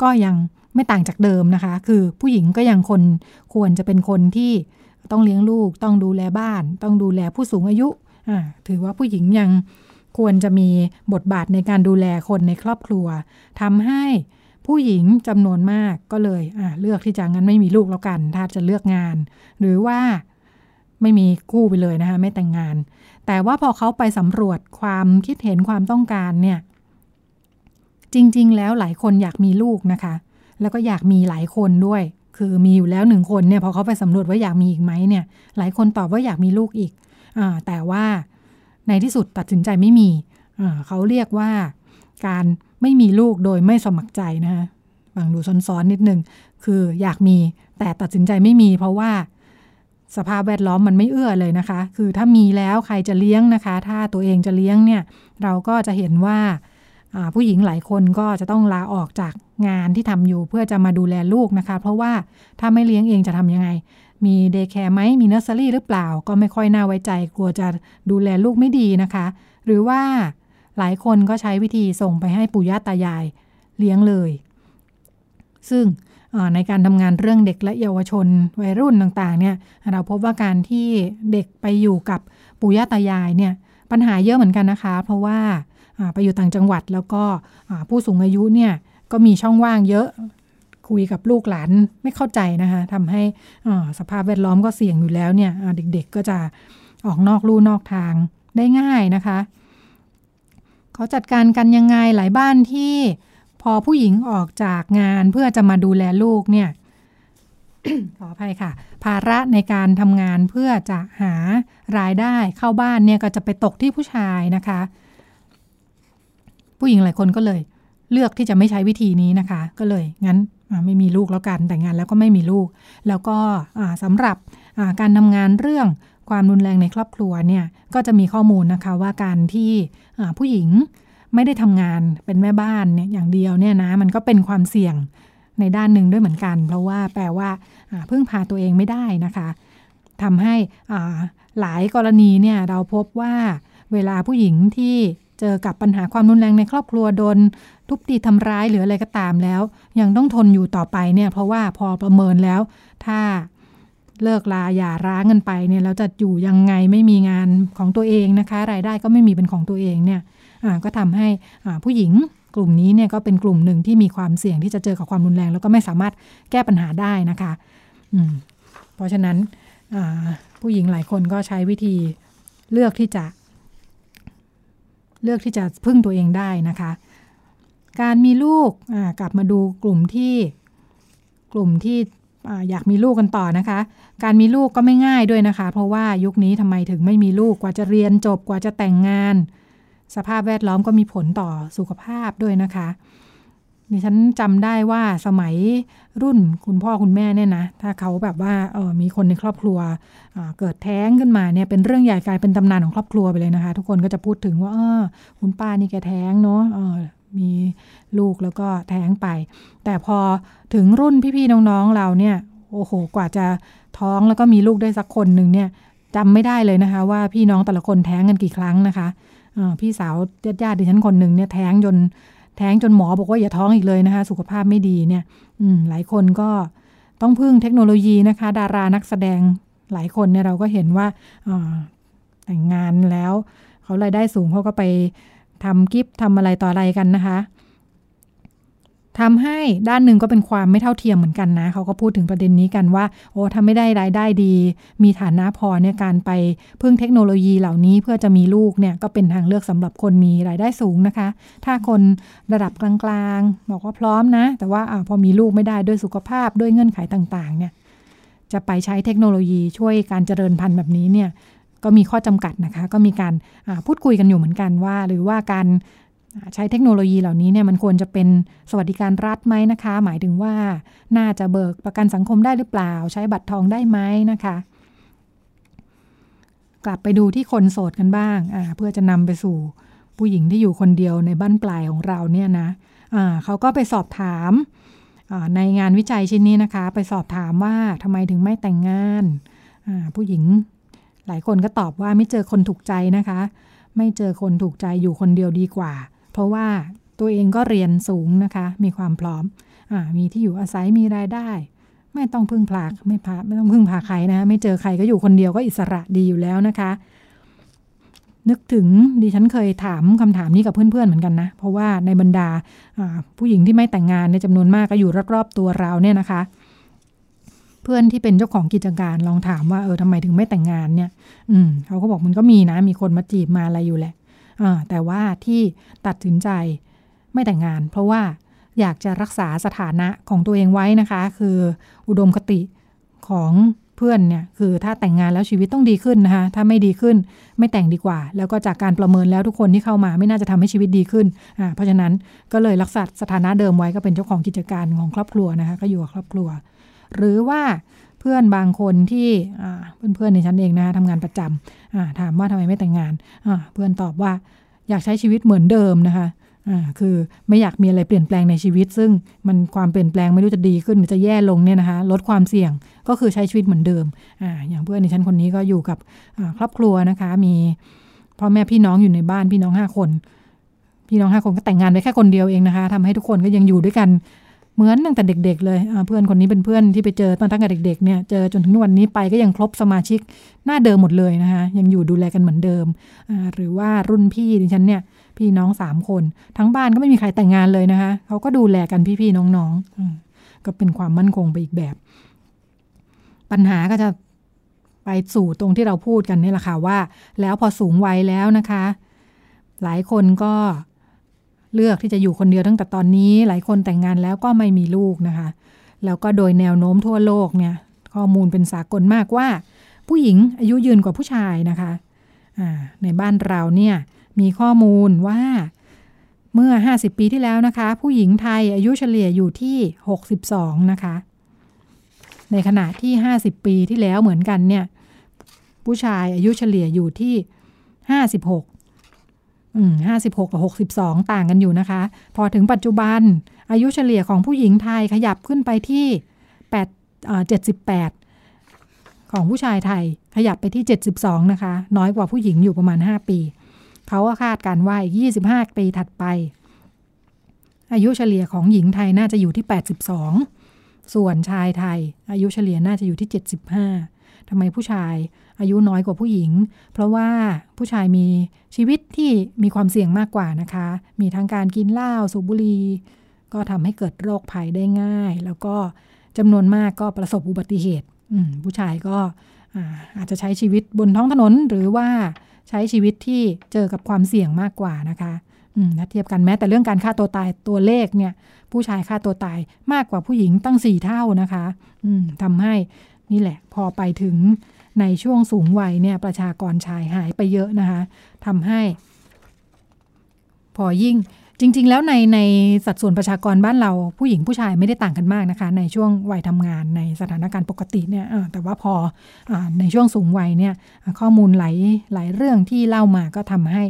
ก็ยังไม่ต่างจากเดิมนะคะ คือผู้หญิงก็ยังคนควรจะเป็นคนที่ต้องเลี้ยงลูก ต้องดูแลบ้าน ต้องดูแลผู้สูงอายุถือว่าผู้หญิงยังควรจะมีบทบาทในการดูแลคนในครอบครัวทำให้ผู้หญิงจำนวนมากก็เลยเลือกที่จะงั้นไม่มีลูกแล้วกัน ถ้าจะเลือกงาน หรือว่าไม่มีคู่ไปเลยนะคะไม่แต่งงาน แต่ว่าพอเขาไปสำรวจความคิดเห็นความต้องการเนี่ย จริง ๆ แล้วหลายคนอยากมีลูกนะคะ แล้วก็อยากมีหลายคนด้วย คือมีอยู่แล้วหนึ่งคนเนี่ยพอเขาไปสำรวจว่าอยากมีอีกไหมเนี่ย หลายคนตอบว่าอยากมีลูกอีกแต่ว่าในที่สุดตัดสินใจไม่มีเขาเรียกว่าการไม่มีลูกโดยไม่สมัครใจนะคะฟังดูซ้อนๆนิดนึง คืออยากมีแต่ตัดสินใจไม่มี เพราะว่า สภาพแวดล้อมมันไม่เอื้อเลยนะคะ คือถ้ามีแล้วใครจะเลี้ยงนะคะ ถ้าตัวเองจะเลี้ยงเนี่ย เราก็จะเห็นว่าผู้หญิงหลายคนก็จะต้องลาออกจากงานที่ทำอยู่เพื่อจะมาดูแลลูกนะคะ เพราะว่าถ้าไม่เลี้ยงเองจะทำยังไง มีเดย์แคร์ไหมมีเนอร์เซอรี่หรือเปล่า ก็ไม่ค่อยน่าไว้ใจ กลัวจะดูแลลูกไม่ดีนะคะ หรือว่าหลายคนก็ใช้วิธีส่งไปให้ปู่ย่าตายายเลี้ยงเลย ซึ่ง ในการทำงานเรื่องเด็กและเยาวชนวัยรุ่นต่างๆเนี่ยเราพบว่าการที่เด็กไปอยู่กับปู่ย่าตายายเนี่ยปัญหาเยอะเหมือนกันนะคะ เพราะว่าไปอยู่ต่างจังหวัดแล้วก็ผู้สูงอายุเนี่ยก็มีช่องว่างเยอะคุยกับลูกหลานไม่เข้าใจนะคะทำให้สภาพแวดล้อมก็เสี่ยงอยู่แล้วเนี่ยเด็กๆก็จะออกนอกลู่นอกทางได้ง่ายนะคะ เขาจัดการกันยังไงหลายบ้านที่ พอผู้หญิงออกจากงานเพื่อจะมาดูแลลูกเนี่ยขออภัยค่ะ ภาระในการทำงานเพื่อจะหารายได้เข้าบ้านเนี่ยก็จะไปตกที่ผู้ชายนะคะ ผู้หญิงหลายคนก็เลย เลือกที่จะไม่ใช้วิธีนี้นะคะ ก็เลย งั้นไม่มีลูกแล้วกันแต่งงานแล้วก็ไม่มีลูก แล้วก็สำหรับการทำงานเรื่องความรุนแรงในครอบครัวเนี่ยก็จะมีข้อมูลนะคะว่าการที่ผู้หญิง ไม่ได้ทำงานเป็นแม่บ้านเนี่ยอย่างเดียวเนี่ยนะมันก็เป็นความเสี่ยงในด้านหนึ่งด้วยเหมือนกัน เพราะว่าแปลว่าพึ่งพาตัวเองไม่ได้นะคะทำให้หลายกรณีเนี่ยเราพบว่าเวลาผู้หญิงที่เจอกับปัญหาความรุนแรงในครอบครัวโดนทุบตีทำร้ายหรืออะไรก็ตามแล้ว ยังต้องทนอยู่ต่อไปเนี่ยเพราะว่าพอประเมินแล้ว ถ้าเลิกลาอย่าร้างกันไปเนี่ยแล้วจะอยู่ยังไงไม่มีงานของตัวเองนะคะ รายได้ก็ไม่มีเป็นของตัวเองเนี่ย ก็ทำให้ผู้หญิงกลุ่มนี้เนี่ยก็เป็นกลุ่มหนึ่งที่มีความเสี่ยงที่จะเจอกับความรุนแรง แล้วก็ไม่สามารถแก้ปัญหาได้นะคะเพราะฉะนั้นผู้หญิงหลายคนก็ใช้วิธีเลือกที่จะ เลือกที่จะพึ่งตัวเองได้นะคะ การมีลูกกลับมาดูกลุ่มที่กลุ่มที่อยากมีลูกกันต่อนะคะ การมีลูกก็ไม่ง่ายด้วยนะคะ เพราะว่ายุคนี้ทำไมถึงไม่มีลูกกว่าจะเรียนจบกว่าจะแต่งงาน สภาพแวดล้อมก็มีผลต่อสุขภาพด้วยนะคะนี่ฉันจำได้ว่าสมัยรุ่นคุณพ่อคุณแม่เนี่ยนะ ถ้าเขาแบบว่าเออมีคนในครอบครัวเกิดแท้งขึ้นมาเนี่ยเป็นเรื่องใหญ่กลายเป็นตำนานของครอบครัวไปเลยนะคะ ทุกคนก็จะพูดถึงว่าเออคุณป้านี่แกแท้งเนาะเออมีลูกแล้วก็แท้งไป แต่พอถึงรุ่นพี่ๆน้องๆเราเนี่ยโอ้โหกว่าจะท้องแล้วก็มีลูกได้สักคนหนึ่งเนี่ยจำไม่ได้เลยนะคะ ว่าพี่น้องแต่ละคนแท้งกันกี่ครั้งนะคะ พี่สาวญาติดิฉันคนหนึ่งเนี่ยแท้งจนแท้งจนหมอบอกว่าอย่าท้องอีกเลยนะคะ สุขภาพไม่ดีเนี่ยหลายคนก็ต้องพึ่งเทคโนโลยีนะคะ ดารานักแสดงหลายคนเนี่ยเราก็เห็นว่าแต่งงานแล้ว เขารายได้สูงเขาก็ไปทำกิฟต์ทำอะไรต่ออะไรกันนะคะ ทำให้ด้านหนึ่งก็เป็นความไม่เท่าเทียมเหมือนกันนะเขาก็พูดถึงประเด็นนี้กันว่า โอ้ทำไม่ได้รายได้ดี มีฐานะพอเนี่ยการไปพึ่งเทคโนโลยีเหล่านี้เพื่อจะมีลูกเนี่ยก็เป็นทางเลือกสำหรับคนมีรายได้สูงนะคะ ถ้าคนระดับกลางๆ บอกว่าพร้อมนะ แต่ว่าอพอมีลูกไม่ได้ด้วยสุขภาพด้วยเงื่อนไขต่างๆเนี่ยจะไปใช้เทคโนโลยีช่วยการเจริญพันธุ์แบบนี้เนี่ยก็มีข้อจำกัดนะคะ ก็มีการพูดคุยกันอยู่เหมือนกันว่า หรือว่าการ ใช้เทคโนโลยีเหล่านี้เนี่ยมันควรจะเป็นสวัสดิการรัฐไหมนะคะ หมายถึงว่าน่าจะเบิกประกันสังคมได้หรือเปล่า ใช้บัตรทองได้ไหมนะคะ กลับไปดูที่คนโสดกันบ้างเพื่อจะนำไปสู่ผู้หญิงที่อยู่คนเดียวในบ้านปลายของเราเนี่ยนะะเขาก็ไปสอบถามในงานวิจัยชิ้นนี้นะคะ ไปสอบถามว่าทำไมถึงไม่แต่งงานผู้หญิงหลายคนก็ตอบว่าไม่เจอคนถูกใจนะคะ ไม่เจอคนถูกใจอยู่คนเดียวดีกว่า เพราะว่าตัวเองก็เรียนสูงนะคะ มีความพร้อมอมีที่อยู่อาศัยมีรายได้ ไม่ต้องพึ่งพาไม่พาไม่ต้องพึ่งพาใครนะ ไม่เจอใครก็อยู่คนเดียวก็อิสระดีอยู่แล้วนะคะ นึกถึงดิฉันเคยถามคำถามนี้กับเพื่อนๆเหมือนกันนะ เพราะว่าในบรรดาผู้หญิงที่ไม่แต่งงานในจำนวนมากก็อยู่รอบๆตัวเราเนี่ยนะคะ เพื่อนที่เป็นเจ้าของกิจการลองถามว่าเออทำไมถึงไม่แต่งงานเนี่ย อืมเขาก็บอกมันก็มีนะ มีคนมาจีบมาอะไรอยู่แหละ แต่ว่าที่ตัดสินใจไม่แต่งงาน เพราะว่าอยากจะรักษาสถานะของตัวเองไว้นะคะ คืออุดมคติของเพื่อนเนี่ยคือถ้าแต่งงานแล้วชีวิตต้องดีขึ้นนะคะ ถ้าไม่ดีขึ้นไม่แต่งดีกว่า แล้วก็จากการประเมินแล้วทุกคนที่เข้ามาไม่น่าจะทำให้ชีวิตดีขึ้นอ่าเพราะฉะนั้นก็เลยรักษาสถานะเดิมไว้ก็เป็นเจ้าของกิจการของครอบครัวนะคะ ก็อยู่กับครอบครัว หรือว่า พื่อนบางคนที่เพื่อนๆในฉันเองนะคะทำงานประจำถามว่าทำไมไม่แต่งงาน เพื่อนตอบว่าอยากใช้ชีวิตเหมือนเดิมนะคะคือไม่อยากมีอะไรเปลี่ยนแปลงในชีวิต ซึ่งมันความเปลี่ยนแปลงไม่รู้จะดีขึ้นหรือจะแย่ลงเนี่ยนะคะลดความเสี่ยงก็คือใช้ชีวิตเหมือนเดิมออย่างเพื่อนในชั้นคนนี้ก็อยู่กับครอบครัวนะคะ มีพ่อแม่พี่น้องอยู่ในบ้านพี่น้องห้าคนพี่น้องห้าคนก็แต่งงานไปแค่คนเดียวเองนะคะทำให้ทุกคนก็ยังอยู่ด้วยกัน เหมือนตั้งแต่เด็ก ๆ เลยเพื่อนคนนี้เป็นเพื่อนที่ไปเจอตอนตั้งแต่เด็กๆเนี่ยเจอจนถึงวันนี้ไปก็ยังครบสมาชิกหน้าเดิมหมดเลยนะคะยังอยู่ดูแลกันเหมือนเดิม หรือว่ารุ่นพี่ดิฉันเนี่ยพี่น้องสามคน ทั้งบ้านก็ไม่มีใครแต่งงานเลยนะคะเขาก็ดูแลกันพี่ๆน้องๆก็เป็นความมั่นคงไปอีกแบบ ปัญหาก็จะไปสู่ตรงที่เราพูดกันนี่แหละค่ะว่า แล้วพอสูงวัยแล้วนะคะ หลายคนก็ เลือกที่จะอยู่คนเดียวตั้งแต่ตอนนี้ หลายคนแต่งงานแล้วก็ไม่มีลูกนะคะ แล้วก็โดยแนวโน้มทั่วโลกเนี่ย ข้อมูลเป็นสากลมากว่า ผู้หญิงอายุยืนกว่าผู้ชายนะคะในบ้านเราเนี่ยมีข้อมูลว่าเมื่อ 50 ปีที่แล้วนะคะ ผู้หญิงไทยอายุเฉลี่ยอยู่ที่ 62 นะคะ ในขณะที่ 50 ปีที่แล้วเหมือนกันเนี่ย ผู้ชายอายุเฉลี่ยอยู่ที่ 56 อืม56กับ62ต่างกันอยู่นะคะ พอถึงปัจจุบันอายุเฉลี่ยของผู้หญิงไทยขยับขึ้นไปที่8 78ของผู้ชายไทยขยับไปที่ 72 นะคะ น้อยกว่าผู้หญิงอยู่ประมาณ 5 ปี เขาก็คาดการว่าอีก 25 ปีถัดไป อายุเฉลี่ยของหญิงไทยน่าจะอยู่ที่ 82 ส่วนชายไทย อายุเฉลี่ยน่าจะอยู่ที่ 75ทำไมผู้ชาย อายุน้อยกว่าผู้หญิง เพราะว่าผู้ชายมีชีวิตที่มีความเสี่ยงมากกว่านะคะ มีทั้งการกินเหล้าสูบบุหรี่ก็ทำให้เกิดโรคภัยได้ง่าย แล้วก็จำนวนมากก็ประสบอุบัติเหตุผู้ชายก็อาจจะใช้ชีวิตบนท้องถนน หรือว่าใช้ชีวิตที่เจอกับความเสี่ยงมากกว่านะคะถ้าเทียบกันแม้แต่เรื่องการฆ่าตัวตายตัวเลขเนี่ย ผู้ชายฆ่าตัวตายมากกว่าผู้หญิงตั้งสี่เท่านะคะทำให้นี่แหละ พอไปถึง ในช่วงสูงวัยเนี่ยประชากรชายหายไปเยอะนะคะทำให้ พอยิ่งจริง ๆ แล้วในในสัดส่วนประชากรบ้านเราผู้หญิงผู้ชายไม่ได้ต่างกันมากนะคะ ในช่วงวัยทำงานในสถานการณ์ปกติเนี่ยแต่ว่าพออในช่วงสูงวัยเนี่ยข้อมูลหลายหลายเรื่องที่เล่ามาก็ทำให้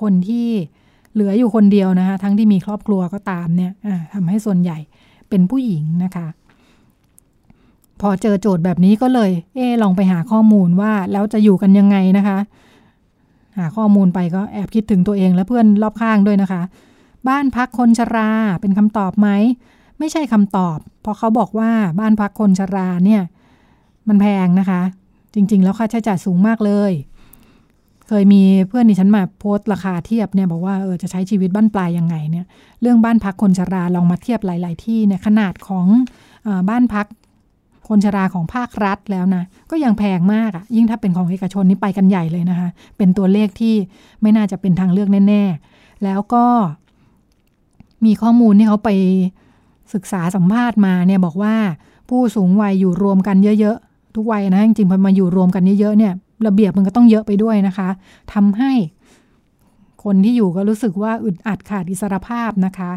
คนที่เหลืออยู่คนเดียวนะคะ ทั้งที่มีครอบครัวก็ตามเนี่ยทำให้ส่วนใหญ่เป็นผู้หญิงนะคะ พอเจอโจทย์แบบนี้ก็เลย เอลองไปหาข้อมูลว่าแล้วจะอยู่กันยังไงนะคะ หาข้อมูลไปก็แอบคิดถึงตัวเองและเพื่อนรอบข้างด้วยนะคะ บ้านพักคนชราเป็นคำตอบไหม ไม่ใช่คำตอบ เพราะเขาบอกว่าบ้านพักคนชราเนี่ย มันแพงนะคะ จริง ๆ แล้วค่าใช้จ่ายสูงมากเลย เคยมีเพื่อนที่ฉันมาโพสต์ราคาเทียบเนี่ยบอกว่าเออจะใช้ชีวิตบ้านปลายยังไงเนี่ย เรื่องบ้านพักคนชราลองมาเทียบหลาย ๆ ที่เนี่ยขนาดของอบ้านพัก คนชราของภาครัฐแล้วนะ ก็ยังแพงมากอะ่ะ ยิ่งถ้าเป็นของเอกชนนี่ไปกันใหญ่เลยนะคะ เป็นตัวเลขที่ไม่น่าจะเป็นทางเลือกแน่ ๆ แล้วก็มีข้อมูลที่เขาไปศึกษาสัมภาษณ์มาเนี่ยบอกว่าผู้สูงวัยอยู่รวมกันเยอะๆ ทุกวัยนะจริงๆพอมาอยู่รวมกันเยอะๆเนี่ย ระเบียบมันก็ต้องเยอะไปด้วยนะคะทำให้คนที่อยู่ก็รู้สึกว่าอึดอัดขาดอิสรภาพนะคะ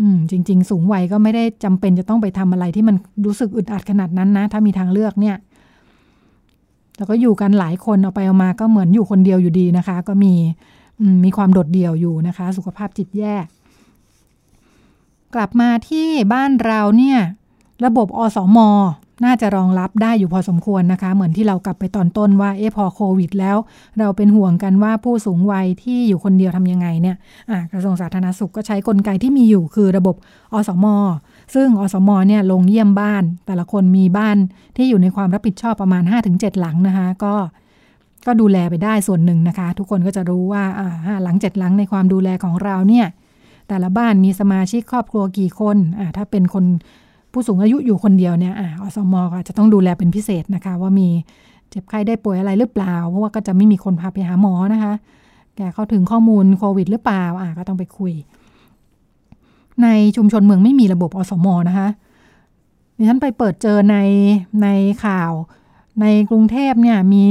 อืมจริง ๆ สูงวัยก็ไม่ได้จำเป็นจะต้องไปทำอะไรที่มันรู้สึกอึดอัดขนาดนั้นนะ ถ้ามีทางเลือกเนี่ยแล้วก็อยู่กันหลายคนเอาไปเอามาก็เหมือนอยู่คนเดียวอยู่ดีนะคะ ก็มีมีความโดดเดี่ยวอยู่นะคะ สุขภาพจิตแย่กลับมาที่บ้านเราเนี่ย ระบบอสม น่าจะรองรับได้อยู่พอสมควรนะคะ เหมือนที่เรากลับไปตอนต้นว่าเอ๊ะพอโควิด แล้ว เราเป็นห่วงกันว่าผู้สูงวัยที่อยู่คนเดียวทำยังไงเนี่ยกระทรวงสาธารณสุขก็ใช้กลไกที่มีอยู่คือระบบอสมซึ่งอสมเนี่ยลงเยี่ยมบ้าน แต่ละคนมีบ้านที่อยู่ในความรับผิดชอบประมาณ 5-7 หลังนะคะ ก็ก็ดูแลไปได้ส่วนหนึ่งนะคะ ทุกคนก็จะรู้ว่าอ่าหลังเจ็ดหลังในความดูแลของเราเนี่ยแต่ละบ้านมีสมาชิกครอบครัวกี่คน ถ้าเป็นคน ผู้สูงอายุอยู่คนเดียวเนี่ยออสมก็จะต้องดูแลเป็นพิเศษนะคะ ว่ามีเจ็บไข้ได้ป่วยอะไรหรือเปล่า เพราะว่าก็จะไม่มีคนพาไปหาหมอนะคะ แกเข้าถึงข้อมูลโควิดหรือเปล่าอะก็ต้องไปคุย ในชุมชนเมืองไม่มีระบบอสมนะคะดิฉันไปเปิดเจอในในข่าว ในกรุงเทพเนี่ยมี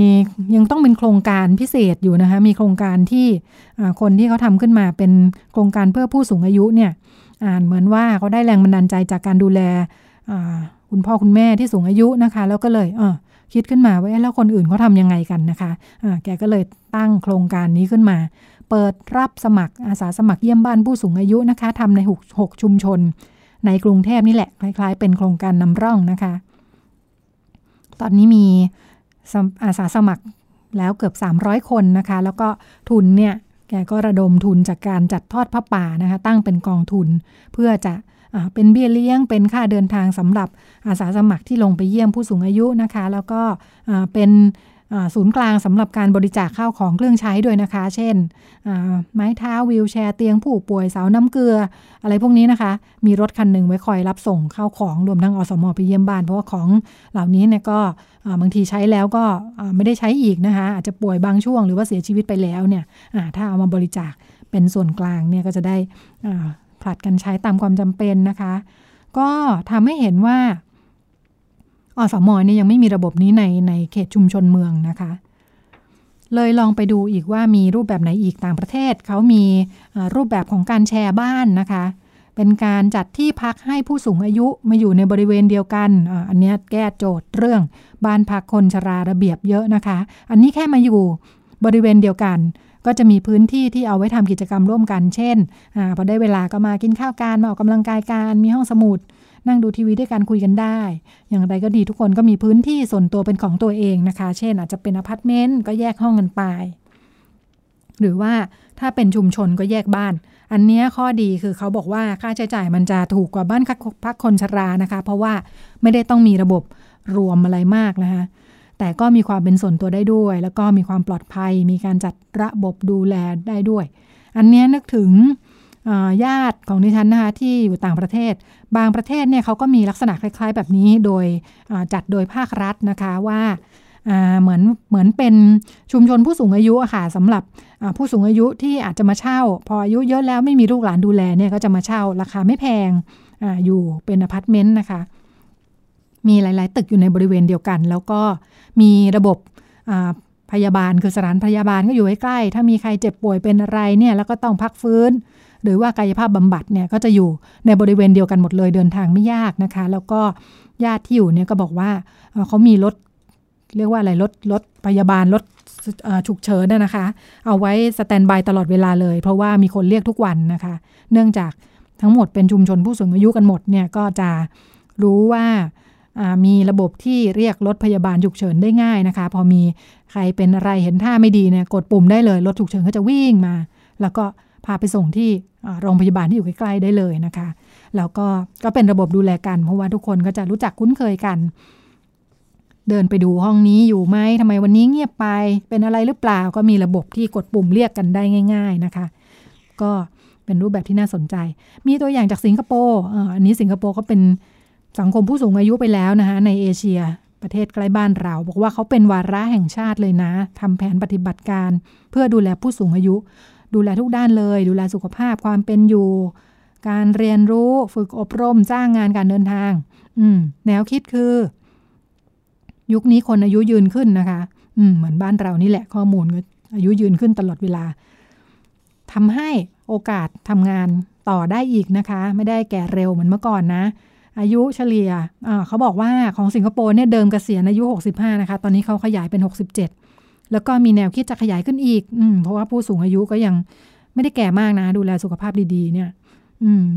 ยังต้องเป็นโครงการพิเศษอยู่นะคะมีโครงการที่คนที่เขาทำขึ้นมาเป็นโครงการเพื่อผู้สูงอายุเนี่ยอ่านเหมือนว่าเขาได้แรงบันดาลใจจากการดูแลคุณพ่อคุณแม่ที่สูงอายุนะคะ แล้วก็เลยเออคิดขึ้นมาว่าแล้วคนอื่นเขาทำยังไงกันนะคะะแกก็เลยตั้งโครงการนี้ขึ้นมา เปิดรับสมัครอาสาสมัครเยี่ยมบ้านผู้สูงอายุนะคะทำใน6ชุมชน ในกรุงเทพนี่แหละ คล้าย ๆ เป็นโครงการนำร่องนะคะ ตอนนี้มีอาสาสมัครแล้วเกือบ 300 คนนะคะ แล้วก็ทุนเนี่ย แกก็ระดมทุนจากการจัดทอดผ้าป่านะคะ ตั้งเป็นกองทุนเพื่อจะเป็นเบี้ยเลี้ยง เป็นค่าเดินทางสำหรับอาสาสมัครที่ลงไปเยี่ยมผู้สูงอายุนะคะ แล้วก็เป็น ศูนย์กลางสำหรับการบริจาคข้าวของเครื่องใช้ด้วยนะคะ เช่น ไม้เท้าวิวแชร์เตียงผู้ป่วยเสาน้ำเกลือ อะไรพวกนี้นะคะ มีรถคันหนึ่งไว้คอยรับส่งข้าวของรวมทั้งอสมอไปเยี่ยมบ้าน เพราะว่าของเหล่านี้เนี่ยก็บางทีใช้แล้วก็ไม่ได้ใช้อีกนะคะ อาจจะป่วยบางช่วงหรือว่าเสียชีวิตไปแล้วเนี่ยถ้าเอามาบริจาคเป็นส่วนกลางเนี่ยก็จะได้ผลัดกันใช้ตามความจำเป็นนะคะ ก็ทำให้เห็นว่า อสมเนี่ยยังไม่มีระบบนี้ในในเขตชุมชนเมืองนะคะ เลยลองไปดูอีกว่ามีรูปแบบไหนอีกต่างประเทศ เขามีรูปแบบของการแชร์บ้านนะคะ เป็นการจัดที่พักให้ผู้สูงอายุมาอยู่ในบริเวณเดียวกันอันนี้แก้โจทย์เรื่องบ้านพักคนชราระเบียบเยอะนะคะ อันนี้แค่มาอยู่บริเวณเดียวกันก็จะมีพื้นที่ที่เอาไว้ทำกิจกรรมร่วมกัน เช่นอพอได้เวลาก็มากินข้าวกันมาออกกำลังกายกันมีห้องสมุด นั่งดูทีวีด้วยกันคุยกันได้ อย่างไรก็ดีทุกคนก็มีพื้นที่ส่วนตัวเป็นของตัวเองนะคะ เช่นอาจจะเป็นอพาร์ตเมนต์ก็แยกห้องกันไป หรือว่าถ้าเป็นชุมชนก็แยกบ้าน อันนี้ข้อดีคือเขาบอกว่าค่าใช้จ่ายมันจะถูกกว่าบ้านพักคนชรานะคะ เพราะว่าไม่ได้ต้องมีระบบรวมอะไรมากนะคะแต่ก็มีความเป็นส่วนตัวได้ด้วย แล้วก็มีความปลอดภัย มีการจัดระบบดูแลได้ด้วย อันนี้นึกถึงญาติของดิฉันนะคะที่อยู่ต่างประเทศ บางประเทศเนี่ยเขาก็มีลักษณะคล้าย ๆ แบบนี้โดยจัดโดยภาครัฐนะคะว่าเหมือนเหมือนเป็นชุมชนผู้สูงอายุอะค่ะสำหรับผู้สูงอายุที่อาจจะมาเช่า พออายุเยอะแล้วไม่มีลูกหลานดูแลเนี่ยก็จะมาเช่าราคาไม่แพงออยู่เป็นอพาร์ตเมนต์นะคะ มีหลาย ๆ ตึกอยู่ในบริเวณเดียวกัน แล้วก็มีระบบพยาบาลคือสถานพยาบาลก็อยู่ใกล้ๆถ้ามีใครเจ็บป่วยเป็นอะไรเนี่ยแล้วก็ต้องพักฟื้น หรือว่ากายภาพบำบัดเนี่ยก็จะอยู่ในบริเวณเดียวกันหมดเลยเดินทางไม่ยากนะคะ แล้วก็ญาติที่อยู่เนี่ยก็บอกว่าเขามีรถเรียกว่าอะไรรถรถพยาบาลรถฉุกเฉินนะคะ เอาไว้สแตนบายตลอดเวลาเลย เพราะว่ามีคนเรียกทุกวันนะคะ เนื่องจากทั้งหมดเป็นชุมชนผู้สูงอายุกันหมดเนี่ยก็จะรู้ว่ามีระบบที่เรียกรถพยาบาลฉุกเฉินได้ง่ายนะคะ พอมีใครเป็นอะไรเห็นท่าไม่ดีเนี่ยกดปุ่มได้เลยรถฉุกเฉินก็จะวิ่งมา แล้วก็ พาไปส่งที่โรงพยาบาลที่อยู่ใกล้ ๆ ได้เลยนะคะ แล้วก็ก็เป็นระบบดูแลกัน เพราะว่าทุกคนก็จะรู้จักคุ้นเคยกัน เดินไปดูห้องนี้อยู่ไหมทำไมวันนี้เงียบไป เป็นอะไรหรือเปล่าก็มีระบบที่กดปุ่มเรียกกันได้ง่าย ๆนะคะ ก็เป็นรูปแบบที่น่าสนใจ มีตัวอย่างจากสิงคโปร์อันนี้สิงคโปร์ก็เป็นสังคมผู้สูงอายุไปแล้วนะคะในเอเชียประเทศใกล้บ้านเรา บอกว่าเขาเป็นวาระแห่งชาติเลยนะทำแผนปฏิบัติการ เพื่อดูแลผู้สูงอายุ ดูแลทุกด้านเลย ดูแลสุขภาพความเป็นอยู่ การเรียนรู้ฝึกอบรมจ้างงานการเดินทาง อืม แนวคิดคือ ยุคนี้คนอายุยืนขึ้นนะคะ อืม เหมือนบ้านเรานี่แหละข้อมูลก็อายุยืนขึ้นตลอดเวลาทำให้โอกาสทำงานต่อได้อีกนะคะ ไม่ได้แก่เร็วเหมือนเมื่อก่อนนะ อายุเฉลี่ยเขาบอกว่าของสิงคโปร์เนี่ยเดิมกเกษียณอายุ 65 นะคะ ตอนนี้เขาขยายเป็น 67 แล้วก็มีแนวคิดจะขยายขึ้นอีกอเพราะว่าผู้สูงอายุก็ยังไม่ได้แก่มากนะ ดูแลสุขภาพดีๆ เนี่ย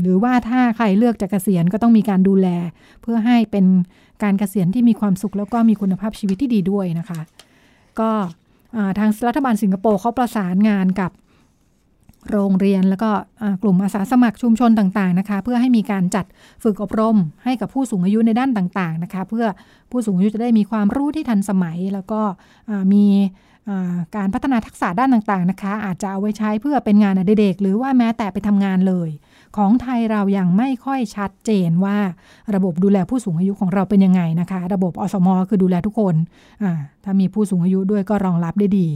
หรือว่าถ้าใครเลือกจะเกษียณก็ต้องมีการดูแล เพื่อให้เป็นการเกษียณที่มีความสุข แล้วก็มีคุณภาพชีวิตที่ดีด้วยนะคะ ก็ทางรัฐบาลสิงคโปร์เขาประสานงานกับโรงเรียนแล้วก็กลุ่มอาสาสมัครชุมชนต่างๆนะคะ เพื่อให้มีการจัดฝึกอบรม ให้กับผู้สูงอายุในด้านต่างๆนะคะ เพื่อผู้สูงอายุจะได้มีความรู้ที่ทันสมัย แล้วก็มี การพัฒนาทักษะด้านต่างๆนะคะ อาจจะเอาไว้ใช้เพื่อเป็นงานอดิเรกหรือว่าแม้แต่ไปทำงานเลย ของไทยเรายัางไม่ค่อยชัดเจนว่า ระบบดูแลผู้สูงอายุของเราเป็นยังไงนะคะ ระบบอสมคือดูแลทุกคนถ้ามีผู้สูงอายุด้วยก็รองรับได้ดี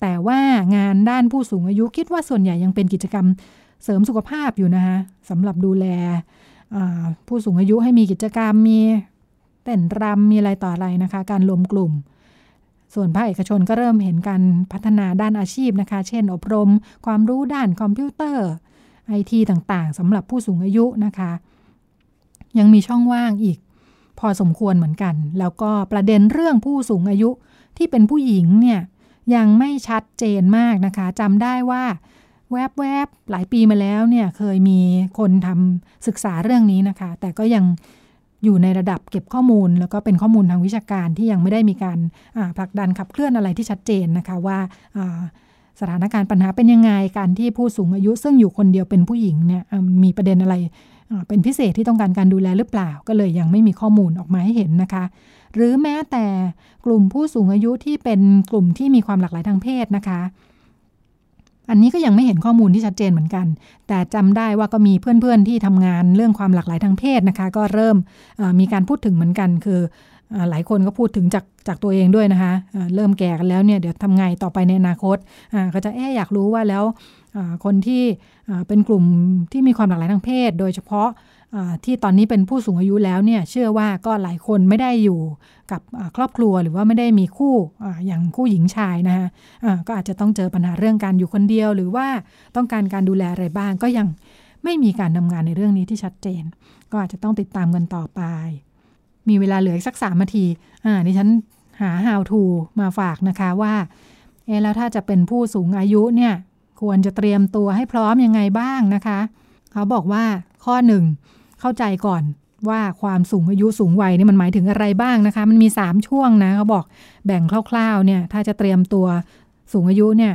แต่ว่างานด้านผู้สูงอายุคิดว่าส่วนใหญ่ยังเป็นกิจกรรมเสริมสุขภาพอยู่นะคะสำหรับดูแลผู้สูงอายุให้มีกิจกรรมมีเต้นรำมีอะไรต่ออะไรนะคะ การรวมกลุ่ม ส่วนภาคเอกชนก็เริ่มเห็นการพัฒนาด้านอาชีพนะคะ เช่น อบรม ความรู้ด้านคอมพิวเตอร์ไอทีต่างๆสำหรับผู้สูงอายุนะคะ ยังมีช่องว่างอีกพอสมควรเหมือนกัน แล้วก็ประเด็นเรื่องผู้สูงอายุที่เป็นผู้หญิงเนี่ยยังไม่ชัดเจนมากนะคะจำได้ว่าแวบๆหลายปีมาแล้วเนี่ยเคยมีคนทำศึกษาเรื่องนี้นะคะ แต่ก็ยัง อยู่ในระดับเก็บข้อมูล แล้วก็เป็นข้อมูลทางวิชาการที่ยังไม่ได้มีการผลักดันขับเคลื่อนอะไรที่ชัดเจนนะคะว่าสถานการณ์ปัญหาเป็นยังไงการที่ผู้สูงอายุ ซึ่งอยู่คนเดียวเป็นผู้หญิงเนี่ยมีประเด็นอะไรเป็นพิเศษที่ต้องการการดูแลหรือเปล่า ก็เลยยังไม่มีข้อมูลออกมาให้เห็นนะคะ หรือแม้แต่กลุ่มผู้สูงอายุที่เป็นกลุ่มที่มีความหลากหลายทางเพศนะคะ อันนี้ก็ยังไม่เห็นข้อมูลที่ชัดเจนเหมือนกัน แต่จำได้ว่าก็มีเพื่อนๆที่ทำงานเรื่องความหลากหลายทางเพศนะคะ ก็เริ่มมีการพูดถึงเหมือนกันคือหลายคนก็พูดถึงจากจากตัวเองด้วยนะคะเริ่มแก่กันแล้วเนี่ยเดี๋ยวทำไงต่อไปในอนาคตก็จะแอบอยากรู้ว่าแล้วคนที่เป็นกลุ่มที่มีความหลากหลายทางเพศ โดยเฉพาะ ที่ตอนนี้เป็นผู้สูงอายุแล้วเนี่ยเชื่อว่าก็หลายคนไม่ได้อยู่กับครอบครัวหรือว่าไม่ได้มีคู่ออย่างคู่หญิงชายนะคะก็อาจจะต้องเจอปัญหาเรื่องการอยู่คนเดียว หรือว่าต้องการการดูแลอะไรบ้าง ก็ยังไม่มีการทำงานในเรื่องนี้ที่ชัดเจน ก็อาจจะต้องติดตามกันต่อไป มีเวลาเหลืออีกสักสามนาทีอ่าดิฉันหา how to มาฝากนะคะว่าเอแล้วถ้าจะเป็นผู้สูงอายุเนี่ยควรจะเตรียมตัวให้พร้อมยังไงบ้างนะคะ เขาบอกว่าข้อหนึ่ง เข้าใจก่อนว่าความสูงอายุสูงวัยนี่มันหมายถึงอะไรบ้างนะคะ มันมี 3 ช่วงนะเขาบอกแบ่งคร่าวๆเนี่ยถ้าจะเตรียมตัวสูงอายุเนี่ย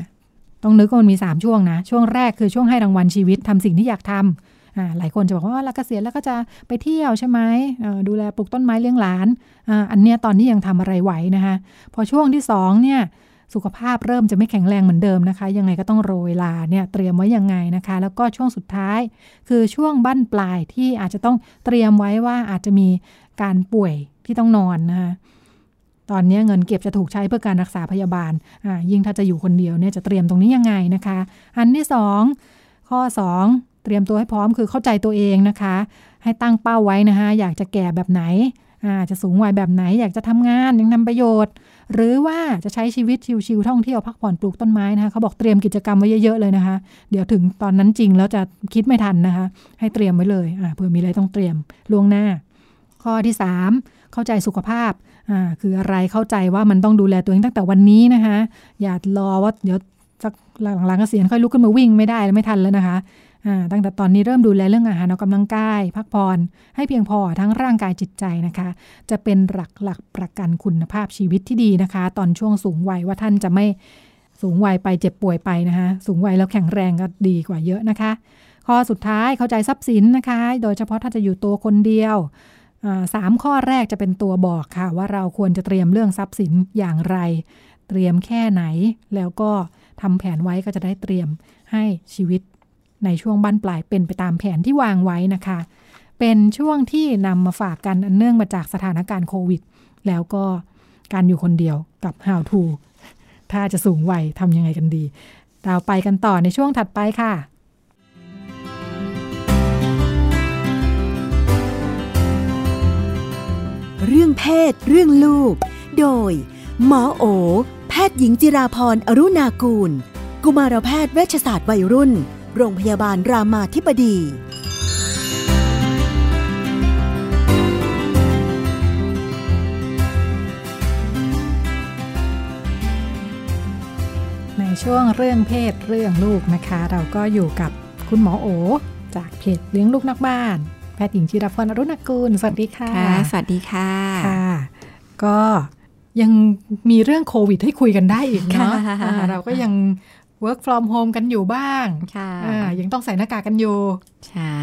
ต้องนึกว่ามันมี 3 ช่วงนะ ช่วงแรกคือช่วงให้รางวัลชีวิตทำสิ่งที่อยากทำอ่าหลายคนจะบอกว่าเราเกษียณแล้วก็จะไปเที่ยวใช่ไหมดูแลปลูกต้นไม้เลี้ยงหลานอ่าอันเนี้ยตอนนี้ยังทำอะไรไหวนะคะ พอช่วงที่2เนี่ย สุขภาพเริ่มจะไม่แข็งแรงเหมือนเดิมนะคะ ยังไงก็ต้องโรเวลาเนี่ยเตรียมไว้ยังไงนะคะ แล้วก็ช่วงสุดท้าย คือช่วงบั้นปลายที่อาจจะต้องเตรียมไว้ว่าอาจจะมีการป่วยที่ต้องนอนนะคะตอนนี้เงินเก็บจะถูกใช้เพื่อการรักษาพยาบาลอ่ายิ่งถ้าจะอยู่คนเดียวเนี่ยจะเตรียมตรงนี้ยังไงนะคะ อันที่ 2 ข้อ 2 เตรียมตัวให้พร้อมคือเข้าใจตัวเองนะคะ ให้ตั้งเป้าไว้นะคะอยากจะแก่แบบไหนอาจะสูงวัยแบบไหนอยากจะทำงานยังทำประโยชน์ หรือว่าจะใช้ชีวิตชิวๆท่องเที่ยวพักผ่อนปลูกต้นไม้นะคะเขาบอกเตรียมกิจกรรมไว้เยอะๆเลยนะคะ เดี๋ยวถึงตอนนั้นจริงแล้วจะคิดไม่ทันนะคะ ให้เตรียมไว้เลยเผื่อมีอะไรต้องเตรียมล่วงหน้า ข้อที่ 3 เข้าใจสุขภาพาคืออะไรเข้าใจว่ามันต้องดูแลตัวเองตั้งแต่วันนี้นะคะ อย่ารอว่าเดี๋ยวสักหลังๆเกษียณค่อยลุกขึ้นมาวิ่งไม่ได้แล้วไม่ทันแล้วนะคะ ตั้งแต่ตอนนี้เริ่มดูแลเรื่องอาหารออกกำลังกาย พักผ่อนให้เพียงพอทั้งร่างกายจิตใจนะคะ จะเป็นหลักหลักประกันคุณภาพชีวิตที่ดีนะคะ ตอนช่วงสูงวัยว่าท่านจะไม่สูงวัยไปเจ็บป่วยไปนะคะสูงวัยแล้วแข็งแรงก็ดีกว่าเยอะนะคะ ข้อสุดท้ายเข้าใจทรัพย์สินนะคะ โดยเฉพาะถ้าจะอยู่ตัวคนเดียวสามข้อแรกจะเป็นตัวบอกค่ะ ว่าเราควรจะเตรียมเรื่องทรัพย์สินอย่างไร เตรียมแค่ไหน แล้วก็ทำแผนไว้ก็จะได้เตรียมให้ชีวิต ในช่วงบั้นปลายเป็นไปตามแผนที่วางไว้นะคะ เป็นช่วงที่นำมาฝากกันอันเนื่องมาจากสถานการณ์โควิด แล้วก็การอยู่คนเดียวกับ How to ถ้าจะสูงวัยทำยังไงกันดี เราไปกันต่อในช่วงถัดไปค่ะเรื่องเพศ เรื่องลูก โดย หมอโอ แพทย์หญิงจิราพรอรุณากูล กุมารแพทย์เวชศาสตร์วัยรุ่น โรงพยาบาลรามาธิบดี ในช่วงเรื่องเพศเรื่องลูกนะคะ เราก็อยู่กับคุณหมอโอ จากเพจเลี้ยงลูกนักบ้าน แพทย์หญิงจิรพรอรุณกุลสวัสดีค่ะค่ะ สวัสดีค่ะค่ะ ก็ยังมีเรื่องโควิดให้คุยกันได้อีกเนาะเราก็ยัง work from home กันอยู่บ้างค่ะยังต้องใส่หน้ากากกันอยู่ ใช่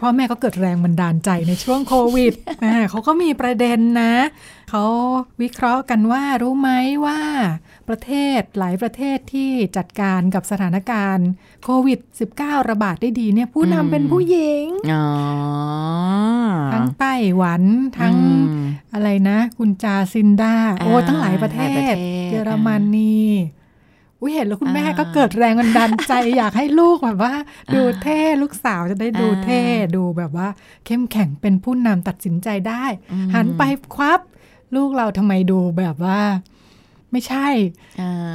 พ่อแม่ก็เกิดแรงบันดาลใจในช่วงโควิดเขาก็มีประเด็นนะ เขาวิเคราะห์กันว่ารู้ไหมว่าประเทศหลายประเทศที่จัดการกับสถานการณ์โควิด -19 ระบาดได้ดีเนี่ยผู้นำเป็นผู้หญิงทั้งไต้หวันทั้งอะไรนะ คุณจาซินดาโอ้ทั้งหลายประเทศเยอรมนี อุ้ยเห็นแล้วคุณแม่ก็เกิดแรงบันดาลใจ อยากให้ลูกแบบว่า ดูเท่ลูกสาวจะได้ดูเท่ดูแบบว่า เข้มแข็งเป็นผู้นำตัดสินใจได้ หันไปควับ ลูกเราทำไมดูแบบว่า ไม่ใช่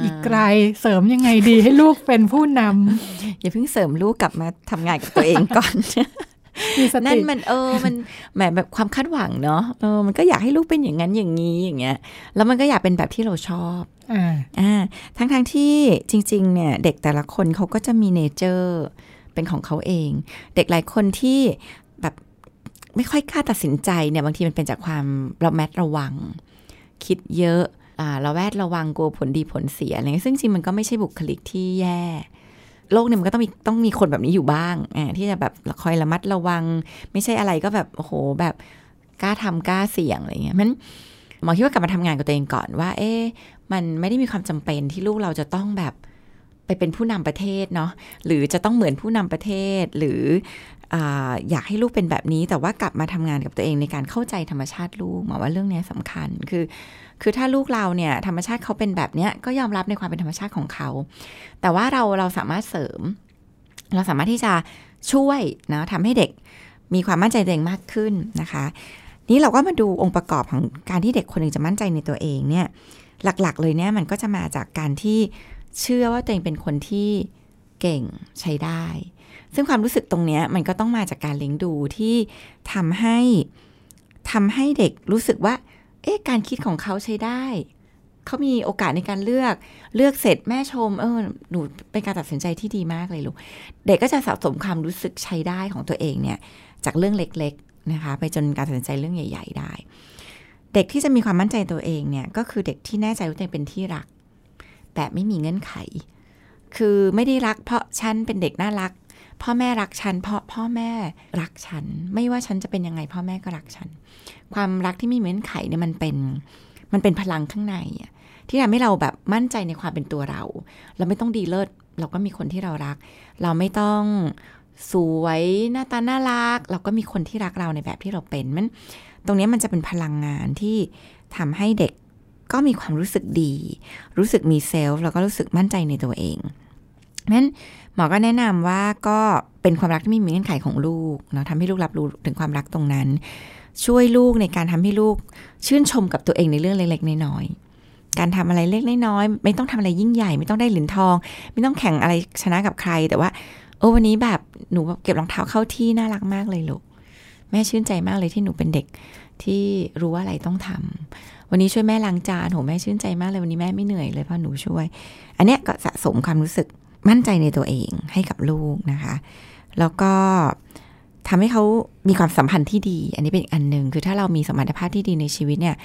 อีกไกลเสริมยังไงดีให้ลูกเป็นผู้นำอย่าเพิ่งเสริมลูกกลับมาทำงานกับตัวเองก่อน นั่นมันเออมันแหมแบบความคาดหวังเนาะเออมันก็อยากให้ลูกเป็นอย่างนั้นอย่างนี้อย่างเงี้ย แล้วมันก็อยากเป็นแบบที่เราชอบอ่าอ่าทั้งทั้งที่จริง ๆ เนี่ย เด็กแต่ละคนเขาก็จะมีเนเจอร์เป็นของเขาเอง เด็กหลายคนที่แบบไม่ค่อยกล้าตัดสินใจเนี่ยบางทีมันเป็นจากความระแมดระวัง คิดเยอะอ่าเราแวดระวังกลัวผลดีผลเสียอะไรเงี้ยซึ่งจริงมันก็ไม่ใช่บุคลิกที่แย่ โลกเนี่ยมันก็ต้องมีต้องมีคนแบบนี้อยู่บ้างอ่ที่จะแบบคอยระมัดระวัง ไม่ใช่อะไรก็แบบโอ้โหแบบกล้าทำกล้าเสี่ยงอะไรเงี้ยมันหมอคิดว่ากลับมาทำงานกับตัวเองก่อนว่า เอ๊ะมันไม่ได้มีความจำเป็นที่ลูกเราจะต้องแบบไปเป็นผู้นำประเทศเนาะหรือจะต้องเหมือนผู้นำประเทศหรืออยากให้ลูกเป็นแบบนี้แต่ว่ากลับมาทำงานกับตัวเองในการเข้าใจธรรมชาติลูกหมอว่าเรื่องนี้สำคัญคือ คือถ้าลูกเราเนี่ยธรรมชาติเขาเป็นแบบเนี้ยก็ยอมรับในความเป็นธรรมชาติของเขา แต่ว่าเราเราสามารถเสริม เราสามารถที่จะช่วยนะทำให้เด็กมีความมั่นใจตัวเองมากขึ้นนะคะ นี้เราก็มาดูองค์ประกอบของการที่เด็กคนหนึ่งจะมั่นใจในตัวเองเนี่ยหลักๆ เลยเนี่ยมันก็จะมาจากการที่เชื่อว่าตัวเองเป็นคนที่เก่งใช้ได้ ซึ่งความรู้สึกตรงนี้มันก็ต้องมาจากการเลี้ยงดูที่ทำให้ทำให้เด็กรู้สึกว่า เอ๊ะการคิดของเขาใช้ได้ เขามีโอกาสในการเลือกเลือกเสร็จแม่ชม เออหนูเป็นการตัดสินใจที่ดีมากเลยลูก เด็กก็จะสะสมความรู้สึกใช้ได้ของตัวเองเนี่ย จากเรื่องเล็กๆนะคะ ไปจนการตัดสินใจเรื่องใหญ่ ๆ ได้ เด็กที่จะมีความมั่นใจตัวเองเนี่ย ก็คือเด็กที่แน่ใจว่าตัวเองเป็นที่รัก แบบไม่มีเงื่อนไข คือไม่ได้รัก เพราะฉันเป็นเด็กน่ารัก พ่อแม่รักฉัน เพราะพ่อแม่รักฉัน ไม่ว่าฉันจะเป็นยังไง พ่อแม่ก็รักฉัน ความรักที่ไม่มีเงื่อนไขเนี่ยมันเป็นมันเป็นพลังข้างในที่ทำให้เราแบบมั่นใจในความเป็นตัวเรา เราไม่ต้องดีเลิศเราก็มีคนที่เรารัก เราไม่ต้องสวยหน้าตาน่ารัก เราก็มีคนที่รักเราในแบบที่เราเป็นมัน ตรงนี้มันจะเป็นพลังงานที่ทำให้เด็กก็มีความรู้สึกดี รู้สึกมีเซลฟ์แล้วก็รู้สึกมั่นใจในตัวเองนั้น หมอก็แนะนำว่าก็เป็นความรักที่ไม่มีเงื่อนไขของลูกเนาะทำให้ลูกรับรู้ถึงความรักตรงนั้น ช่วยลูกในการทำให้ลูกชื่นชมกับตัวเองในเรื่องเล็กๆน้อยๆการทำอะไรเล็กๆน้อยๆไม่ต้องทำอะไรยิ่งใหญ่ ไม่ต้องได้เหรียญทอง ไม่ต้องแข่งอะไรชนะกับใคร แต่ว่าโอ้วันนี้แบบหนูเก็บรองเท้าเข้าที่น่ารักมากเลยลูกแม่ชื่นใจมากเลยที่หนูเป็นเด็กที่รู้ว่าอะไรต้องทำวันนี้ช่วยแม่ล้างจานโหแม่ชื่นใจมากเลยวันนี้แม่ไม่เหนื่อยเลยเพราะหนูช่วย อันเนี้ยก็สะสมความรู้สึก มั่นใจในตัวเองให้กับลูกนะคะ แล้วก็ทำให้เขามีความสัมพันธ์ที่ดี อันนี้เป็นอีกอันหนึ่งคือถ้าเรามีสมรรถภาพที่ดีในชีวิตเนี่ย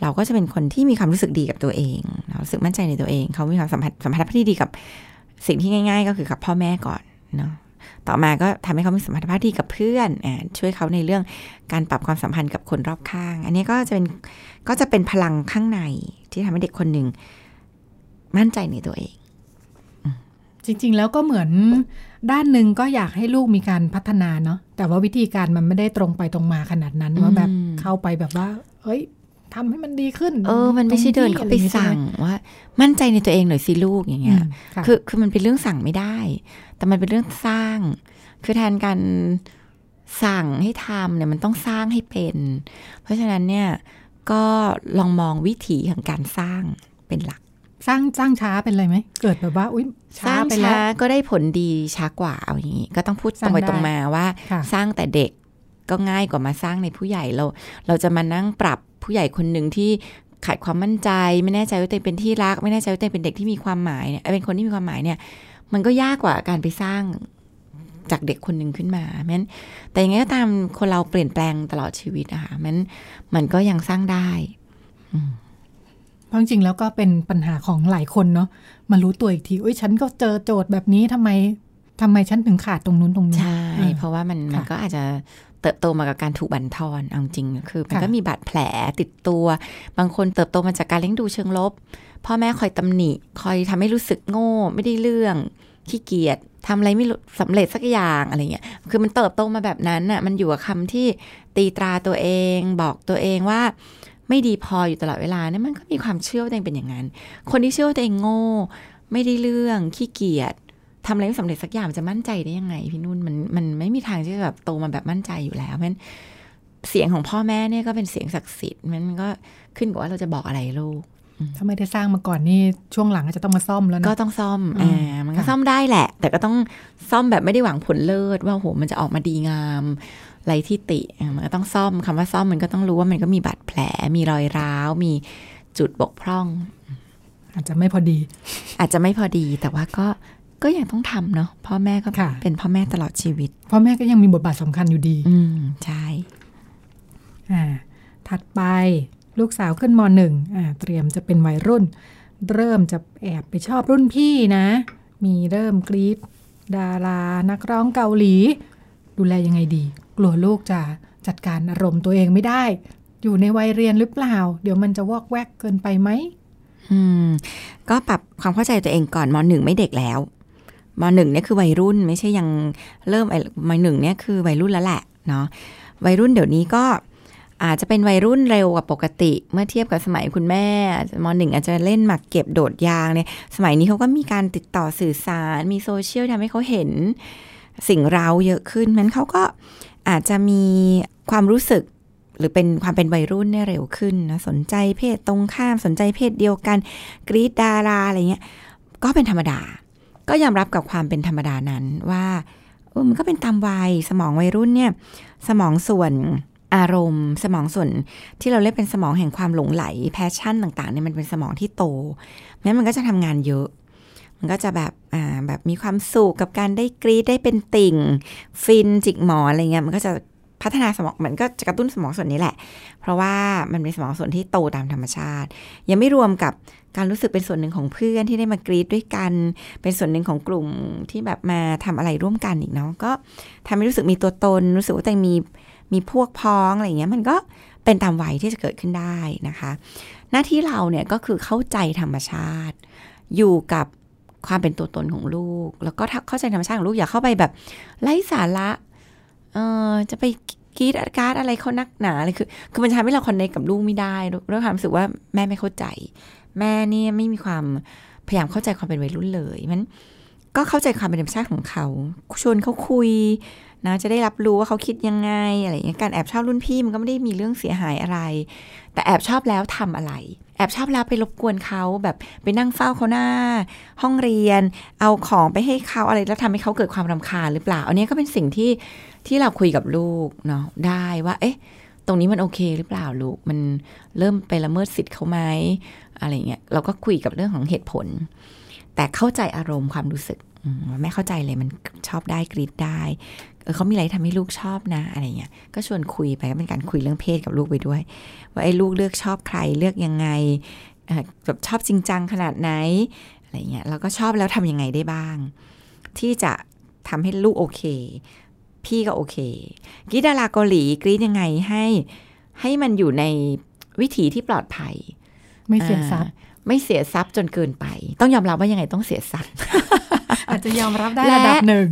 เราก็จะเป็นคนที่มีความรู้สึกดีกับตัวเองเราสึกมั่นใจในตัวเอง เขามีความสัมพันธ์สัมพันธ์ที่ดีกับสิ่งที่ง่าย ๆ ก็คือกับพ่อแม่ก่อนเนาะต่อมาก็ทำให้เขามีสมรรถภาพที่กับเพื่อนอช่วยเขาในเรื่องการปรับความสัมพันธ์กับคนรอบข้าง อันนี้ก็จะเป็นก็จะเป็นพลังข้างในที่ทำให้เด็กคนหนึ่งมั่นใจในตัวเอง จริง ๆ แล้วก็เหมือนด้านหนึ่งก็อยากให้ลูกมีการพัฒนาเนาะแต่ว่าวิธีการมันไม่ได้ตรงไปตรงมาขนาดนั้นว่าแบบเข้าไปแบบว่า เฮ้ยทำให้มันดีขึ้น เออ มันไม่ใช่เดินเข้าไปสั่งว่า มั่นใจในตัวเองหน่อยสิลูกอย่างเงี้ย คือคือมันเป็นเรื่องสั่งไม่ได้ แต่มันเป็นเรื่องสร้าง คือแทนการสั่งให้ทำเนี่ยมันต้องสร้างให้เป็น เพราะฉะนั้นเนี่ยก็ลองมองวิถีของการสร้างเป็นหลัก สร้างสร้างช้าเป็นอะไรไหม เกิดแบบว่าอุ้ยช้าไปแล้วก็ได้ผลดีช้ากว่าเอาอย่างนี้ ก็ต้องพูดตรงไปตรงมาว่า สร้างแต่เด็กก็ง่ายกว่ามาสร้างในผู้ใหญ่เรา เราจะมานั่งปรับผู้ใหญ่คนหนึ่งที่ขาดความมั่นใจ ไม่แน่ใจว่าตัวเองเป็นที่รัก ไม่แน่ใจว่าตัวเองเป็นเด็กที่มีความหมายเนี่ยเป็นคนที่มีความหมายเนี่ย มันก็ยากกว่าการไปสร้างจากเด็กคนหนึ่งขึ้นมาแม้นแต่ยังไงก็ตามคนเราเปลี่ยนแปลงตลอดชีวิตอะค่ะมันมันก็ยังสร้างได้ เพราะจริงแล้วก็เป็นปัญหาของหลายคนเนาะมารู้ตัวอีกทีอุ้ยฉันก็เจอโจทย์แบบนี้ทำไมทำไมฉันถึงขาดตรงนู้นตรงนี้ใช่ เพราะว่ามันมันก็อาจจะเติบโตมากับการถูกบั่นทอนเอาจริงคือมันก็มีบาดแผลติดตัว บางคนเติบโตมาจากการเลี้ยงดูเชิงลบ พ่อแม่คอยตำหนิ คอยทำให้รู้สึกโง่ ไม่ได้เรื่องขี้เกียจทำอะไรไม่สำเร็จสักอย่างอะไรเงี้ย คือมันเติบโตมาแบบนั้นน่ะ มันอยู่กับคาที่ตีตราตัวเอง บอกตัวเองว่า ไม่ดีพออยู่ตลอดเวลาเนี่ยมันก็มีความเชื่อว่าตัวเองเป็นอย่างนั้น คนที่เชื่อว่าตัวเองโง่ ไม่ได้เรื่องขี้เกียจทำอะไรไม่สำเร็จสักอย่างจะมั่นใจได้ยังไงพี่นุ่นมันมันไม่มีทางที่จะแบบโตมาแบบมั่นใจอยู่แล้วมันเสียงของพ่อแม่เนี่ยก็เป็นเสียงศักดิ์สิทธิ์มันก็ขึ้นกับว่าเราจะบอกอะไรลูกถ้าไม่ได้สร้างมาก่อนนี่ช่วงหลังอาจจะต้องมาซ่อมแล้วนะก็ต้องซ่อมอืมอ่ามันก็ค่ะซ่อมได้แหละ แต่ก็ต้องซ่อมแบบไม่ได้หวังผลเลิศว่าโหมันจะออกมาดีงาม ไรที่ติอะมันก็ต้องซ่อมคำว่าซ่อมมันก็ต้องรู้ว่ามันก็มีบาดแผล มีรอยร้าว มีจุดบกพร่อง อาจจะไม่พอดี อาจจะไม่พอดีแต่ว่าก็ก็ยังต้องทำเนาะพ่อแม่ก็ค่ะเป็นพ่อแม่ตลอดชีวิต พ่อแม่ก็ยังมีบทบาทสำคัญอยู่ดี อืมใช่อ่าถัดไปลูกสาวขึ้นมหนึ่งอ่าเตรียมจะเป็นวัยรุ่น เริ่มจะแอบไปชอบรุ่นพี่นะ มีเริ่มกรีดดารานักร้องเกาหลี ดูแลยังไงดี กลัวลูกจะจัดการอารมณ์ตัวเองไม่ได้ อยู่ในวัยเรียนหรือเปล่า เดี๋ยวมันจะวอกแวกเกินไปไหมอืม ก็ปรับความเข้าใจตัวเองก่อนมหนึ่งไม่เด็กแล้วมหนึ่งเนี่ยคือวัยรุ่นไม่ใช่ยังเริ่มมหนึ่งเนี่ยคือวัยรุ่นแล้วแหละเนาะวัยรุ่นเดี๋ยวนี้ก็อาจจะเป็นวัยรุ่นเร็วกว่าปกติ เมื่อเทียบกับสมัยคุณแม่มหนึ่งอาจจะเล่นหมากเก็บโดดยางเนี่ยสมัยนี้เขาก็มีการติดต่อสื่อสารมีโซเชียลทำให้เขาเห็นสิ่งเราเยอะขึ้นนั้นเขาก็ อาจจะมีความรู้สึกหรือเป็นความเป็นวัยรุ่นเนี่ยเร็วขึ้นนะสนใจเพศตรงข้ามสนใจเพศเดียวกัน กรี๊ดดาราอะไรเงี้ยก็เป็นธรรมดา ก็ยอมรับกับความเป็นธรรมดานั้นว่าเออมันก็เป็นตามวัยสมองวัยรุ่นเนี่ยสมองส่วนอารมณ์ สมองส่วนที่เราเรียกเป็นสมองแห่งความหลงใหล passion ต่างๆเนี่ยมันเป็นสมองที่โตงั้นมันก็จะทำงานเยอะ มันก็จะแบบอ่าแบบมีความสุขกับการได้กรี๊ดได้เป็นติ่ง ฟินจิกหมอนอะไรเงี้ยมันก็จะพัฒนาสมองมันก็จะกระตุ้นสมองส่วนนี้แหละ เพราะว่ามันเป็นสมองส่วนที่โตตามธรรมชาติ ยังไม่รวมกับการรู้สึกเป็นส่วนหนึ่งของเพื่อนที่ได้มากรี๊ดด้วยกัน เป็นส่วนหนึ่งของกลุ่มที่แบบมาทำอะไรร่วมกันอีกเนาะก็ทำให้รู้สึกมีตัวตน รู้สึกว่าตัวเองมีมีพวกพ้องอะไรเงี้ยมันก็เป็นตามวัยที่จะเกิดขึ้นได้นะคะ หน้าที่เราเนี่ยก็คือเข้าใจธรรมชาติ อยู่กับ ความเป็นตัวตนของลูก แล้วก็ถ้าเข้าใจธรรมชาติของลูกอย่าเข้าไปแบบไร้สาระเออจะไปกีดอาการดอะไรเขานักหนาเลยคือ คือมันทำให้เราคอนเนคกับลูกไม่ได้ด้วยความรู้สึกว่าแม่ไม่เข้าใจ แม่เนี่ยไม่มีความพยายามเข้าใจความเป็นวัยรุ่นเลยมันก็เข้าใจความเป็นธรรมชาติของเขา ชวนเขาคุย นะจะได้รับรู้ว่าเขาคิดยังไงอะไรอย่างเงี้ยการแอบชอบรุ่นพี่มันก็ไม่ได้มีเรื่องเสียหายอะไร แต่แอบชอบแล้วทำอะไร แอบชอบแล้วไปรบกวนเขาแบบไปนั่งเฝ้าเขาหน้า ห้องเรียน เอาของไปให้เขาอะไรแล้วทำให้เขาเกิดความรำคาญหรือเปล่า อันนี้ก็เป็นสิ่งที่ที่เราคุยกับลูกเนาะได้ว่า เอ๊ะ ตรงนี้มันโอเคหรือเปล่าลูกมันเริ่มไปละเมิดสิทธิ์เขาไหมอะไรเงี้ยเราก็คุยกับเรื่องของเหตุผล แต่เข้าใจอารมณ์ความรู้สึกอืมแม่เข้าใจเลยมันชอบได้กรีดได้ เออเขามีอะไรทำให้ลูกชอบนะอะไรเงี้ย ก็ชวนคุยไปก็เป็นการคุยเรื่องเพศกับลูกไปด้วย ว่าไอ้ลูกเลือกชอบใครเลือกยังไงเอ่อแบบชอบจริงจังขนาดไหนอะไรเงี้ยแล้วก็ชอบแล้วทำยังไงได้บ้าง ที่จะทำให้ลูกโอเค พี่ก็โอเคกรีดดาราเกาหลีกรีดยังไงให้ให้มันอยู่ในวิถีที่ปลอดภัย ไม่เสียทรัพย์อ่าไม่เสียทรัพย์จนเกินไป ต้องยอมรับว่ายังไงต้องเสียทรัพย์อาจจะยอมรับได้และระดับหนึ่ง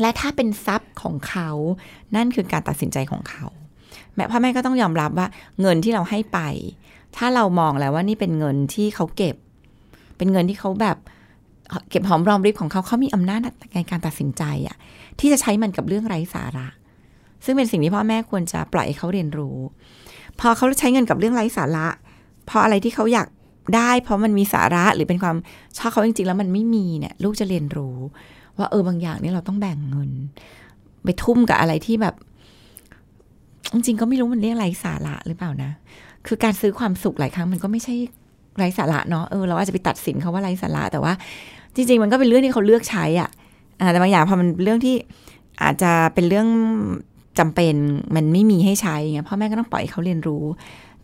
และถ้าเป็นทรัพย์ของเขานั่นคือการตัดสินใจของเขา แม่พ่อแม่ก็ต้องยอมรับว่าเงินที่เราให้ไป ถ้าเรามองแล้วว่านี่เป็นเงินที่เขาเก็บ เป็นเงินที่เขาแบบเก็บหอมรอมริบของเขาเขามีอำนาจในการตัดสินใจอะที่จะใช้มันกับเรื่องไร้สาระ ซึ่งเป็นสิ่งที่พ่อแม่ควรจะปล่อยให้เขาเรียนรู้ พอเขาใช้เงินกับเรื่องไร้สาระ พออะไรที่เขาอยากได้ เพราะมันมีสาระหรือเป็นความชอบเขาจริงๆแล้วมันไม่มีเนี่ยลูกจะเรียนรู้ ว่าเออบางอย่างนี่เราต้องแบ่งเงิน ไปทุ่มกับอะไรที่แบบ จริงๆก็ไม่รู้มันเรียกไรสาระหรือเปล่านะ คือการซื้อความสุขหลายครั้งมันก็ไม่ใช่ไร้สาระเนาะเออเราอาจจะไปตัดสินเขาว่าไร้สาระ แต่ว่า จริง ๆ มันก็เป็นเรื่องที่เขาเลือกใช้อะอ่าแต่บางอย่างพอมันเรื่องที่อาจจะเป็นเรื่องจำเป็นมันไม่มีให้ใช้ไงพ่อแม่ก็ต้องปล่อยให้เขาเรียนรู้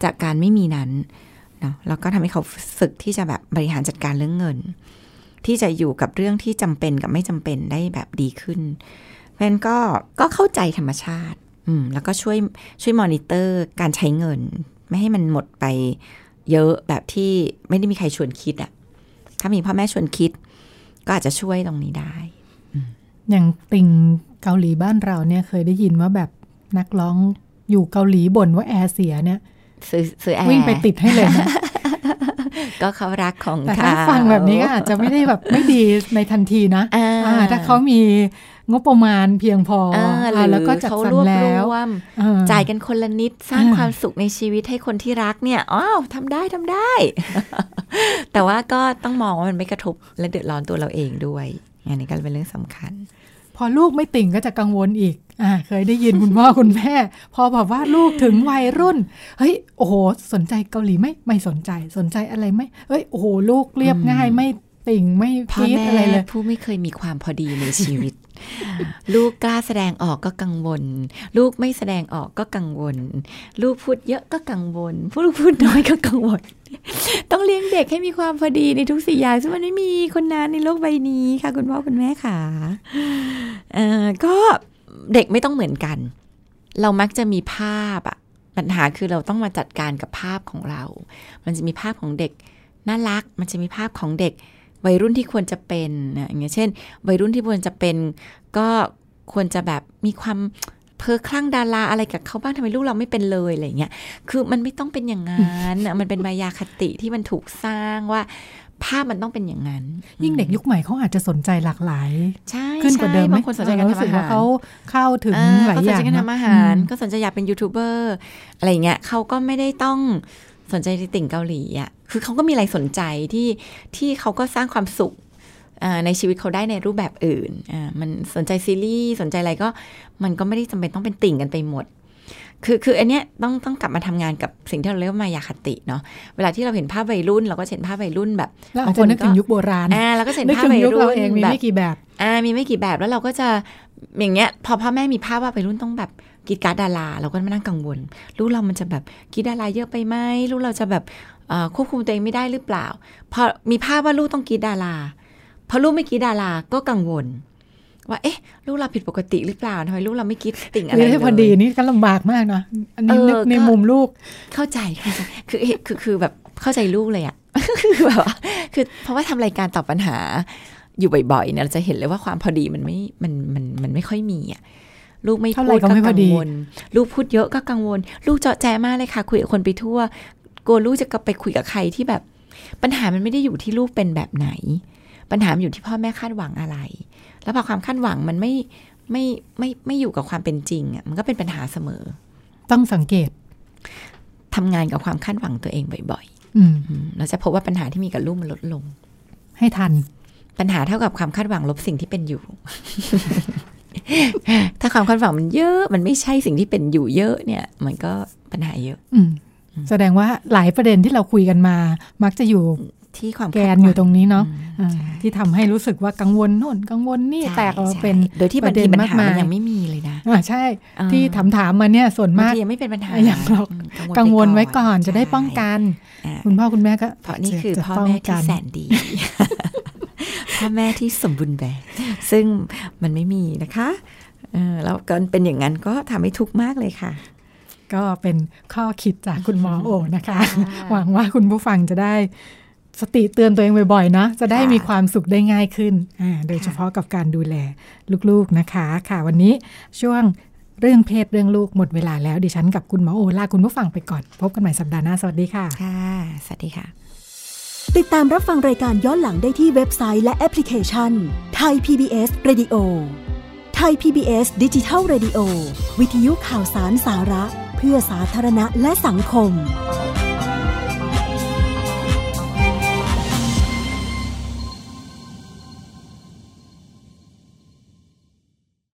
จากการไม่มีนั้นเนาะแล้วก็ทำให้เขาฝึกที่จะแบบบริหารจัดการเรื่องเงิน ที่จะอยู่กับเรื่องที่จำเป็นกับไม่จำเป็นได้แบบดีขึ้นเพราะฉะนั้นก็ก็เข้าใจธรรมชาติ อืมแล้วก็ช่วยช่วยมอนิเตอร์การใช้เงิน ไม่ให้มันหมดไปเยอะแบบที่ไม่ได้มีใครชวนคิดอะถ้ามีพ่อแม่ชวนคิด ก็อาจจะช่วยตรงนี้ได้อย่างติ่งเกาหลีบ้านเราเนี่ยเคยได้ยินว่าแบบนักร้องอยู่เกาหลีบ่นว่าแอร์เสียเนี่ยซื้อซื้อแอร์วิ่งไปติดให้เลยนะ ก็เขารักของแต่เขาถ้าฟังแบบนี้ก็อาจจะไม่ได้แบบไม่ดีในทันทีนะอ่าอ่าถ้าเขามีงบประมาณเพียงพอเออหอ่ารือแล้วก็จัดเขาสรรรวบแล้รววมเออจ่ายกันคนละนิดสร้างอ่าความสุขในชีวิตให้คนที่รักเนี่ยอ้าวทำได้ทำได้ แต่ว่าก็ต้องมองว่ามันไม่กระทบและเดือดร้อนตัวเราเองด้วยอันนี้ก็เป็นเรื่องสำคัญ พอลูกไม่ติ่งก็จะกังวลอีกอ่า เคยได้ยินคุณพ่อคุณแม่ พอแบบว่าลูกถึงวัยรุ่น เฮ้ยโอ้โหสนใจเกาหลีไหมไม่สนใจสนใจอะไรไหมเฮ้ยโอ้โหลูกเรียบง่ายไม่ติ่งไม่พ่อฟีดแม่อะไรเลยผู้ไม่เคยมีความพอดีในชีวิต ลูกกล้าแสดงออกก็กังวล ลูกไม่แสดงออกก็กังวล ลูกพูดเยอะก็กังวลผู้ลูกพูดน้อยก็กังวล ต้องเลี้ยงเด็กให้มีความพอดีในทุกสิ่งอย่างซึ่งมันไม่มีคนนั้นในโลกใบนี้ค่ะ คุณพ่อคุณแม่ค่ะเอ่อก็ เด็กไม่ต้องเหมือนกัน เรามักจะมีภาพอะปัญหาคือเราต้องมาจัดการกับภาพของเรา มันจะมีภาพของเด็กน่ารัก มันจะมีภาพของเด็กวัยรุ่นที่ควรจะเป็นนะอย่างเงี้ยเช่น วัยรุ่นที่ควรจะเป็นก็ควรจะแบบมีความเพ้อคลั่งดาราอะไรกับเขาบ้างทำไมลูกเราไม่เป็นเลยอะไรเงี้ย คือมันไม่ต้องเป็นอย่างนั้นมันเป็นมายาคติที่มันถูกสร้างว่า ภาพมันต้องเป็นอย่างนั้น ยิ่งเด็กยุคใหม่เขาอาจจะสนใจหลากหลาย ใช่ขึ้นกว่าเดิมไหมบางคนสนใจการรู้ทำสึกอาว่าหารเขาเข้าถึงอ่หลายก็อสนย่างใจการนะทำอาหารอืมก็สนใจอยากเป็นยูทูบเบอร์อะไรเงี้ยเขาก็ไม่ได้ต้องสนใจในติ่งเกาหลีอะคือเขาก็มีอะไรสนใจที่ที่เขาก็สร้างความสุขอ่าในชีวิตเขาได้ในรูปแบบอื่นอ่ามันสนใจซีรีส์สนใจอะไรก็มันก็ไม่ได้จำเป็นต้องเป็นติ่งกันไปหมด คือคืออันเนี้ยต้องต้องกลับมาทำงานกับสิ่งที่เราเรียกว่ามายาคติเนาะเวลาที่เราเห็นภาพวัยรุ่น เราก็จะเห็นภาพวัยรุ่นแบบแล้วอาจจะนึกถึงยุคโบราณอ่าเราก็จะเห็นนึกภาพถึงวัยยุครุ่เรานเองมีแบบไม่กี่แบบอ่ามีไม่กี่แบบแล้วเราก็จะอย่างเงี้ยพอพ่อแม่มีภาพว่าไปรุ่นต้องแบบกรีดการดดารา เราก็มานั่งกังวลลูกเรามันจะแบบกรีดดาราเยอะไปไหมลูกเราจะแบบเอ่อควบคุมตัวเองไม่ได้หรือเปล่าพอมีภาพว่าลูกต้องกรีดดาราพอลูกไม่กรีดดาราก็กังวล ว่าเอ๊ะ ลูกเราผิดปกติหรือเปล่าทำไมลูกเราไม่กรีดติ่งอะไรคือเลให้พอดียนี่ก็ลำบากมากเนาะอันนี้เออนึกในก็มุมลูกเข้าใจเข้าใจคือเอ๊ะคือคือแบบเข้าใจลูกเลยอะคือแบบว่าคือเพราะว่าทำรายการตอบปัญหาอยู่บ่อยๆเนี่ยเราจะเห็นเลยว่าความพอดีมันไม่มันมันมันไม่ค่อยมีอะลูกไม่เท่าพูไหร่ดก็ก็ไม่พกัองดีวลลูกพูดเยอะก็กังวล ลูกเจาะแจมากเลยค่ะ คุยกับคนไปทั่วกลัวลูกจะกลับไปคุยกับใครที่แบบ ปัญหามันไม่ได้อยู่ที่ลูกเป็นแบบไหน ปัญหามันอยู่ที่พ่อแม่คาดหวังอะไร แล้วพอความคาดหวังมันไม่ไม่ไม่ไม่อยู่กับความเป็นจริงอะมันก็เป็นปัญหาเสมอ ต้องสังเกตทำงานกับความคาดหวังตัวเองบ่อยอืมๆอืมเราจะพบว่าปัญหาที่มีกับลูกมันลดลง ให้ทัน ปัญหาเท่ากับความคาดหวังลบสิ่งที่เป็นอยู่ ถ้าความคาดหวังมันเยอะมันไม่ใช่สิ่งที่เป็นอยู่เยอะเนี่ย มันก็ปัญหาเยอะ อืมแสดงว่าหลายประเด็นที่เราคุยกันมา มักจะอยู่ ที่ความแกคาดนหวัอยู่ตรงนี้เนาะอืมอ่าที่ทำให้รู้สึกว่ากังวลโน่นกังวลนี่ใช่แตกออกมาใช่เป็นโดยที่ปบางระเด็ทีนปัญมากหามัมานยยังไม่มีเลยนะอ่าใช่อ่าที่ถามถามๆมาเนี่ยส่วนบางมากทียังไม่เป็นปัญหาอย่างเราอืมกังวลไว้ปก่อนจะได้ป้องใช่กันอ่าคุณพ่อคุณแม่ก็เพราะนี่คือจะพ่อป้งแม่ที่กันแสนดีพ่อแม่ที่สมบูรณ์แบบ ซึ่งมันไม่มีนะคะเออแล้วก็เป็นอย่างนั้นก็ทำให้ทุกข์มากเลยค่ะ ก็เป็นข้อคิดจากคุณหมอโอนะคะ หวังว่าคุณผู้ฟังจะได้ สติเตือนตัวเองบ่อยๆนะจะได้ค่ะมีความสุขได้ง่ายขึ้นอ่าโดยเฉพาะกับการดูแลลูกๆนะคะ ค่ะวันนี้ช่วงเรื่องเพศเรื่องลูกหมดเวลาแล้วดิฉันกับคุณหมอโอลาคุณผู้ฟังไปก่อน พบกันใหม่สัปดาห์หน้าสวัสดีค่ะ ค่ะ สวัสดีค่ะ ติดตามรับฟังรายการย้อนหลังได้ที่เว็บไซต์และแอปพลิเคชันไทย PBS Radio ไทย PBS ดิจิทัล Radio วิทยุข่าวสารสาระ เพื่อสาธารณะและสังคม